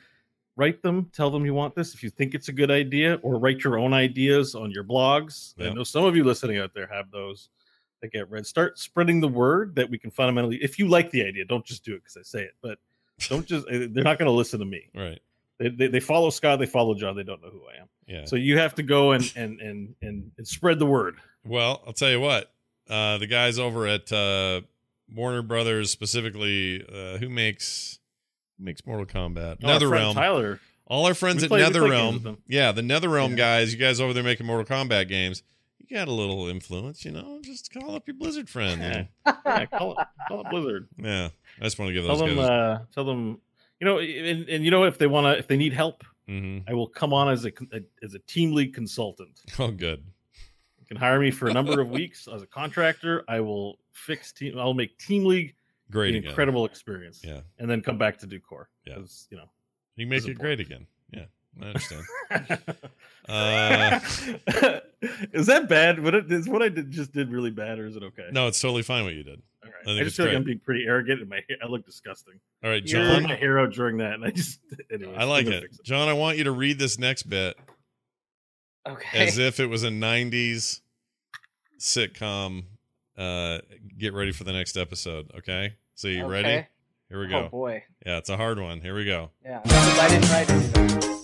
Write them, tell them you want this if you think it's a good idea, or write your own ideas on your blogs. I know some of you listening out there have those that get read. Start spreading the word that we can fundamentally. If you like the idea, don't just do it because I say it, but don't just. eh, they're not going to listen to me. Right. They, they they follow Scott, they follow John, they don't know who I am. Yeah. So you have to go and and and and, and spread the word. Well, I'll tell you what. Uh, the guys over at uh, Warner Brothers, specifically, uh, who makes who makes Mortal Kombat, Oh, NetherRealm. Tyler. All our friends We at play- we play games with NetherRealm. Yeah, the NetherRealm Yeah. guys. You guys over there making Mortal Kombat games. You got a little influence, you know. Just call up your Blizzard friends. Yeah. yeah, call it, call it Blizzard. yeah. I just want to give Tell those them, guys. uh, tell them, you know, and, and you know if they want to, if they need help, Mhm. I will come on as a, a as a team league consultant. Oh, good. You can hire me for a number of weeks as a contractor. I will fix team. I'll make team league Great an again. incredible experience. Yeah. and then come back to do core. Yeah. you know. You make it great again. Yeah, I understand. uh, is that bad? What it, is what I did just did really bad, or is it okay? no, it's totally fine what you did. All right. I I, think just it's feel like. I'm being pretty arrogant, and my hair, I look disgusting. All right, John, You're John. my hero during that, and I just anyways, I like we're it. John, I want you to read this next bit Okay. as if it was a 90s sitcom. Uh, get ready for the next episode, okay? So you ready? Here we go. Oh go. boy. Yeah, it's a hard one. Here we go. Yeah. I didn't write anything.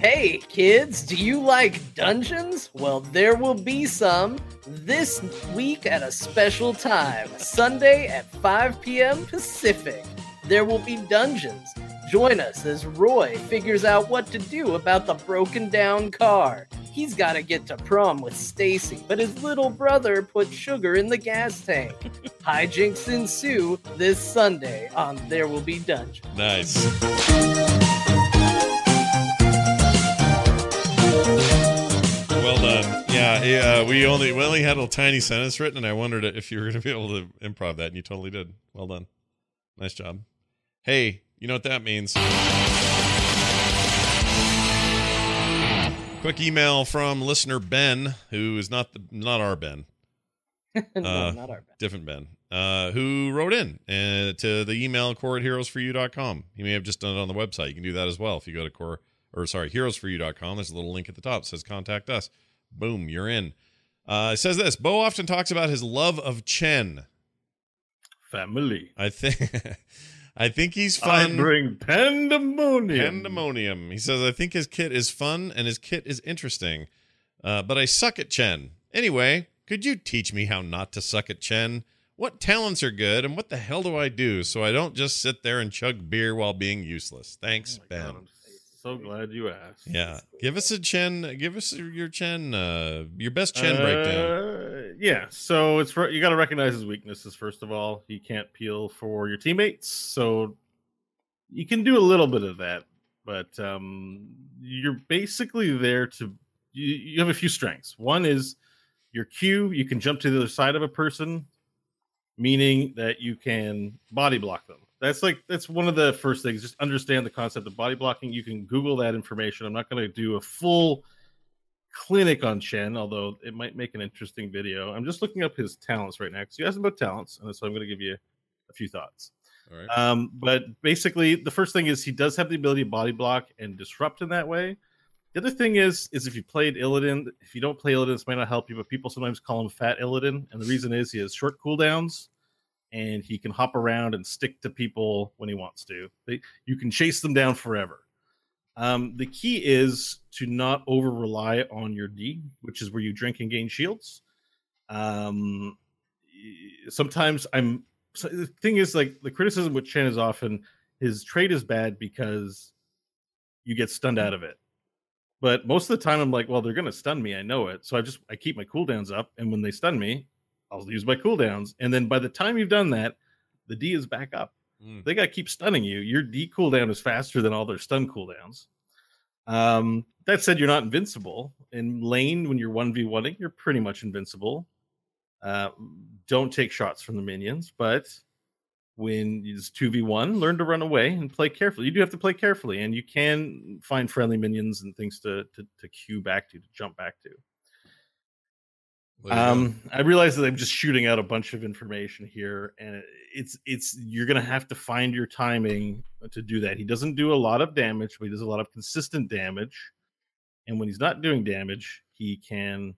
Hey, kids, do you like dungeons? Well, there will be some this week at a special time, Sunday at 5 p.m. Pacific. There will be dungeons. Join us as Roy figures out what to do about the broken down car. He's got to get to prom with Stacy, but his little brother put sugar in the gas tank. Hijinks ensue this Sunday on There Will Be Dungeons. Nice. Yeah, yeah. We only we only had a tiny sentence written, and I wondered if you were going to be able to improv that, and you totally did. Well done. Nice job. Hey, you know what that means? Quick email from listener Ben, who is not the, not our Ben, no, Uh, not our bad. different Ben, uh, who wrote in uh, to the email core at heroesforyou.com. He may have just done it on the website. You can do that as well if you go to core or sorry, heroesforyou.com. There's a little link at the top that says contact us. Boom, you're in. Uh, it says this Bo often talks about his love of Chen. Family. I think I think he's fun. I bring pandemonium. Pandemonium. He says, I think his kit is fun and his kit is interesting, uh, but I suck at Chen. Anyway, could you teach me how not to suck at Chen? What talents are good and what the hell do I do so I don't just sit there and chug beer while being useless? Thanks, Ben. God, so glad you asked. Yeah. Give us a Chen, give us your Chen, uh, your best Chen breakdown. Uh, yeah, so it's you got to recognize his weaknesses first of all. He can't peel for your teammates, so you can do a little bit of that. but um, you're basically there to. You, you have a few strengths. One is your Q. You can jump to the other side of a person, meaning that you can body block them. That's like that's one of the first things. Just understand the concept of body blocking. You can Google that information. I'm not going to do a full clinic on Chen, although it might make an interesting video. I'm just looking up his talents right now because you asked about talents, and so I'm going to give you a few thoughts. All right. Um, but basically, the first thing is he does have the ability to body block and disrupt in that way. The other thing is, is if you played Illidan, if you don't play Illidan, this might not help you, but people sometimes call him Fat Illidan, and the reason is he has short cooldowns, and he can hop around and stick to people when he wants to. You can chase them down forever. Um, the key is to not over rely on your D, which is where you drink and gain shields. Um, sometimes I'm. So the thing is, like the criticism with Chen is often his trade is bad because you get stunned out of it. But most of the time, I'm like, well, they're going to stun me. I know it. So I just I keep my cooldowns up, and when they stun me, I'll use my cooldowns. And then by the time you've done that, the D is back up. Mm. They got to keep stunning you. Your D cooldown is faster than all their stun cooldowns. Um, that said, you're not invincible. In lane, when you're 1v1ing, you're pretty much invincible. Uh, don't take shots from the minions, but when it's 2v1, learn to run away and play carefully. You do have to play carefully, and you can find friendly minions and things to to, to queue back to, to jump back to. Go. Um, I realize that I'm just shooting out a bunch of information here, and it's it's you're gonna have to find your timing to do that. He doesn't do a lot of damage, but he does a lot of consistent damage. And when he's not doing damage, he can,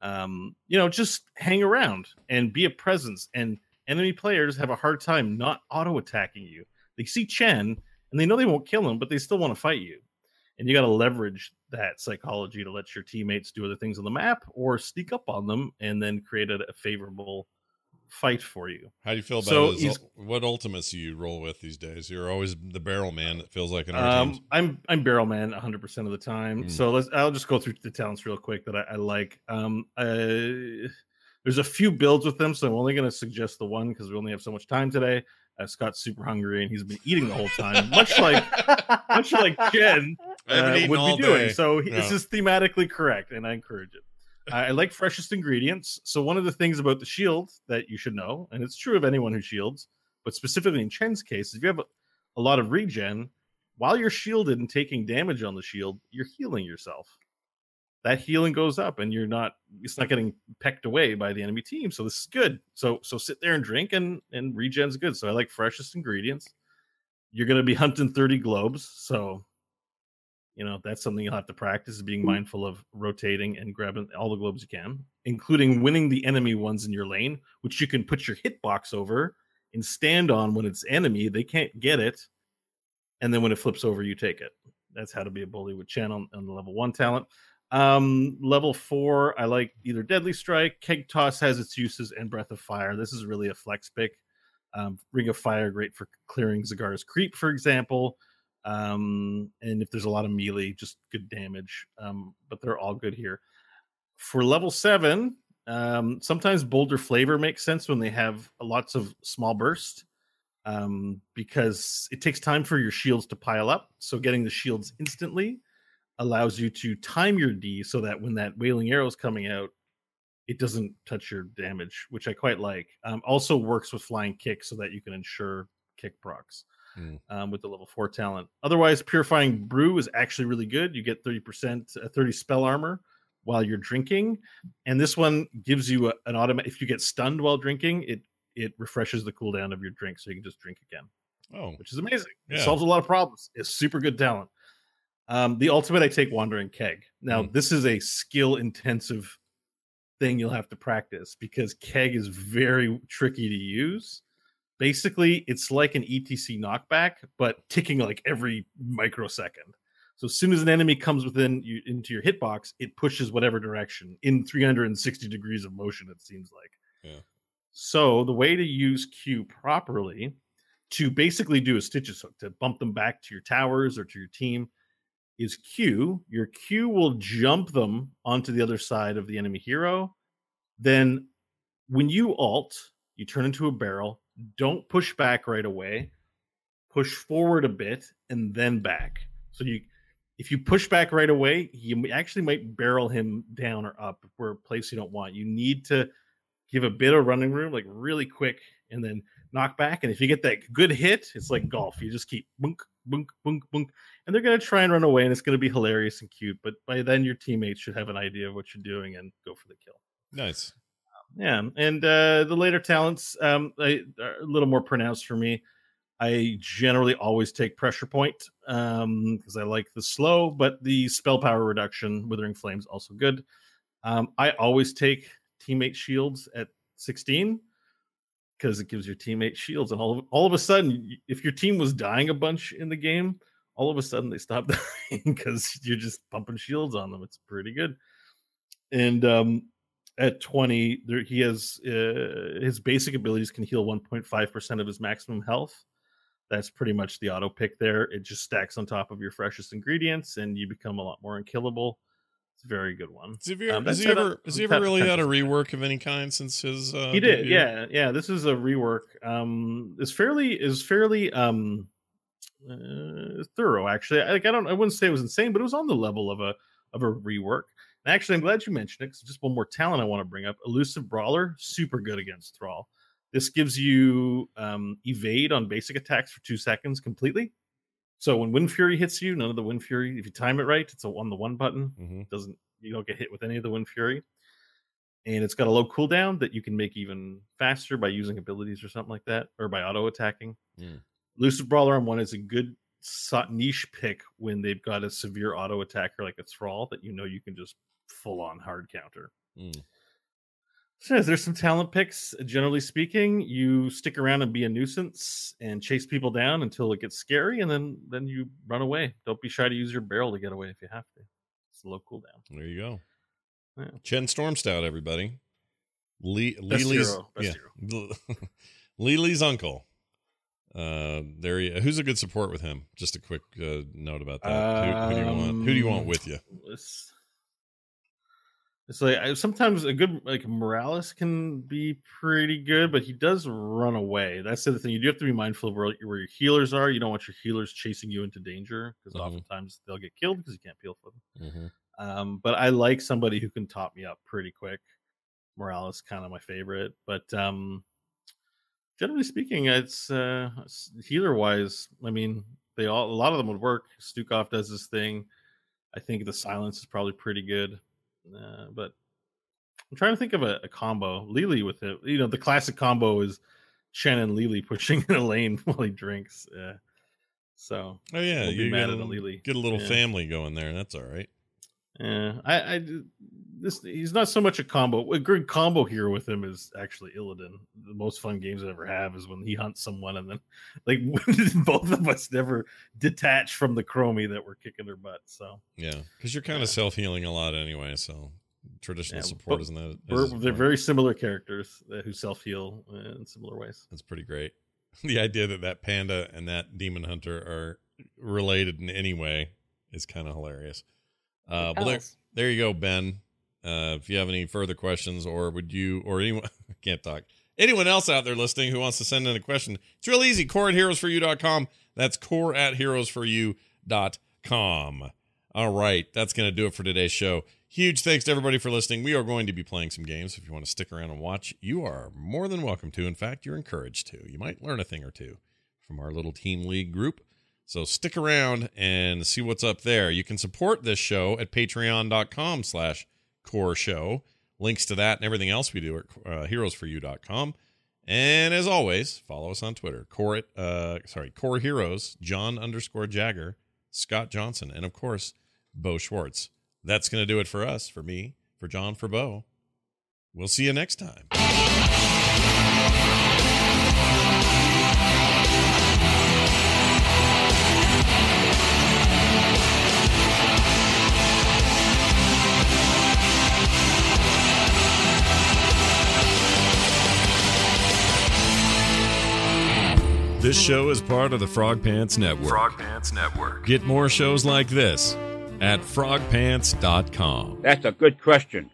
um, you know, just hang around and be a presence. And enemy players have a hard time not auto attacking you. They see Chen and they know they won't kill him, but they still want to fight you. And you got to leverage that psychology to let your teammates do other things on the map or sneak up on them and then create a, a favorable fight for you. How do you feel about So his, what ultimates do you roll with these days? You're always the barrel man. That feels like in our Um, teams. I'm I'm barrel man 100 percent of the time. Mm. So let's I'll just go through the talents real quick that I, I like. Um, uh, there's a few builds with them, so I'm only going to suggest the one because we only have so much time today. Uh, Scott's super hungry and he's been eating the whole time, much like much like Jen uh, would be doing. day. So he- this is thematically correct, and I encourage it. I I like freshest ingredients. So one of the things about the shield that you should know, and it's true of anyone who shields, but specifically in Chen's case, if you have a, a lot of regen, while you're shielded and taking damage on the shield, you're healing yourself. That healing goes up, and you're not. It's not getting pecked away by the enemy team. So this is good. So so sit there and drink, and and regen's good. So I like freshest ingredients. You're going to be hunting 30 globes, so you know that's something you'll have to practice is being mm. mindful of rotating and grabbing all the globes you can including winning the enemy ones in your lane which you can put your hitbox over and stand on when it's enemy they can't get it and then when it flips over you take it that's how to be a bully with on, on the level one talent um level four i like either deadly strike keg toss has its uses and breath of fire. This is really a flex pick. Um, ring of fire great for clearing Zagara's creep for example. Um and if there's a lot of melee just good damage. Um but they're all good here. For level seven um sometimes bolder flavor makes sense when they have lots of small burst um because it takes time for your shields to pile up. So getting the shields instantly allows you to time your d so that when that wailing arrow is coming out it doesn't touch your damage which i quite like um also works with flying kick so that you can ensure kick procs Mm. um, with the level four talent. Otherwise, purifying brew is actually really good. You get 30%, uh, 30 spell armor while you're drinking. And this one gives you a, an automatic, if you get stunned while drinking, it it refreshes the cooldown of your drink so you can just drink again, Oh, which is amazing. It solves a lot of problems. It's super good talent. Um, the ultimate, I take Wandering Keg. Now, Mm. this is a skill intensive thing you'll have to practice because Keg is very tricky to use basically it's like an etc knockback but ticking like every microsecond so as soon as an enemy comes within you into your hitbox it pushes whatever direction in 360 degrees of motion it seems like Yeah. so the way to use q properly to basically do a stitches hook to bump them back to your towers or to your team is q your q will jump them onto the other side of the enemy hero then when you alt you turn into a barrel don't push back right away push forward a bit and then back So you, if you push back right away, you actually might barrel him down or up where a place you don't want. You need to give a bit of running room, like really quick, and then knock back. And if you get that good hit, it's like golf. You just keep bunk, bunk, bunk, bunk, and they're going to try and run away, and it's going to be hilarious and cute. But by then, your teammates should have an idea of what you're doing and go for the kill. Nice. Yeah, and uh, the later talents um, I, are a little more pronounced for me. I generally always take pressure point because um, I like the slow, but the spell power reduction, withering flames, also good. Um, I always take teammate shields at 16 because it gives your teammate shields, and all of, all of a sudden, if your team was dying a bunch in the game, all of a sudden they stop dying because you're just pumping shields on them. It's pretty good. And um, at 20, there, he has uh, his basic abilities can heal 1.5% of his maximum health. That's pretty much the auto pick there. It just stacks on top of your freshest ingredients, and you become a lot more unkillable. It's a very good one. Has he, um, has he ever, has he ever really had a rework of any kind since his? Uh, he did, debut? yeah, yeah. This is a rework. Um, is fairly is fairly um uh, thorough actually. I like I don't, I wouldn't say it was insane, but it was on the level of a of a rework. And actually, I'm glad you mentioned it. Cause just one more talent I want to bring up: elusive brawler, super good against thrall. This gives you um, evade on basic attacks for two seconds completely. So when Wind Fury hits you, none of the Wind Fury. If you time it right, it's a, on the one button. Mm-hmm. Doesn't you don't get hit with any of the Wind Fury, and it's got a low cooldown that you can make even faster by using abilities or something like that, or by auto attacking. Mm. Elusive Brawler on one is a good niche pick when they've got a severe auto attacker like a Thrall that you know you can just full on hard counter. Mm. So there's some talent picks. Generally speaking, you stick around and be a nuisance and chase people down until it gets scary, and then then you run away. Don't be shy to use your barrel to get away if you have to. It's a low cooldown. There you go. Yeah. Chen Stormstout, everybody. Lee, Best Li Li's, hero, best yeah. Li Li's uncle. Uh, there he, who's a good support with him? Just a quick uh, note about that. who, who do you want? Who do you want Um, with you? It's, it's like I, sometimes a good like Morales can be pretty good, but he does run away. That's the thing. You do have to be mindful of where, where your healers are. You don't want your healers chasing you into danger because Mhm. oftentimes they'll get killed because you can't peel for them. Mm-hmm. Um, but I like somebody who can top me up pretty quick. Morales kind of my favorite, but um, generally speaking, it's uh, healer wise. I mean, they all a lot of them would work. Stukov does this thing. I think the silence is probably pretty good, uh, but I'm trying to think of a, a combo. Li Li with it, you know, the classic combo is Chen and Li Li pushing in a lane while he drinks. Uh, so Oh yeah, we'll you get a, a get a little Yeah. family going there. That's all right. Yeah, I, I this he's not so much a combo. A good combo here with him is actually Illidan. The most fun games I ever have is when he hunts someone and then like both of us never detach from the chromie that we're kicking their butt. So Yeah, because you're kind of self healing a lot anyway. So traditional Yeah, support isn't that? we're, they're very similar characters who self heal in similar ways. That's pretty great. The idea that that panda and that demon hunter are related in any way is kind of hilarious. Uh, well, there, there you go, Ben. Uh, if you have any further questions, or would you, or anyone, I can't talk. Anyone else out there listening who wants to send in a question, it's real easy. Core at heroesforyou.com. That's core at heroesforyou.com. All right, that's going to do it for today's show. Huge thanks to everybody for listening. We are going to be playing some games. If you want to stick around and watch, you are more than welcome to. In fact, you're encouraged to. You might learn a thing or two from our little team league group. So stick around and see what's up there. You can support this show at patreon.com slash core show. Links to that and everything else we do at uh, heroesforyou.com. And as always, follow us on Twitter. Core, uh, sorry, Core Heroes, John underscore Jagger, Scott Johnson, and of course, Bo Schwartz. That's going to do it for us, for me, for John, for Bo. We'll see you next time. This show is part of the Frog Pants Network. Frog Pants Network. Get more shows like this at frogpants.com. That's a good question.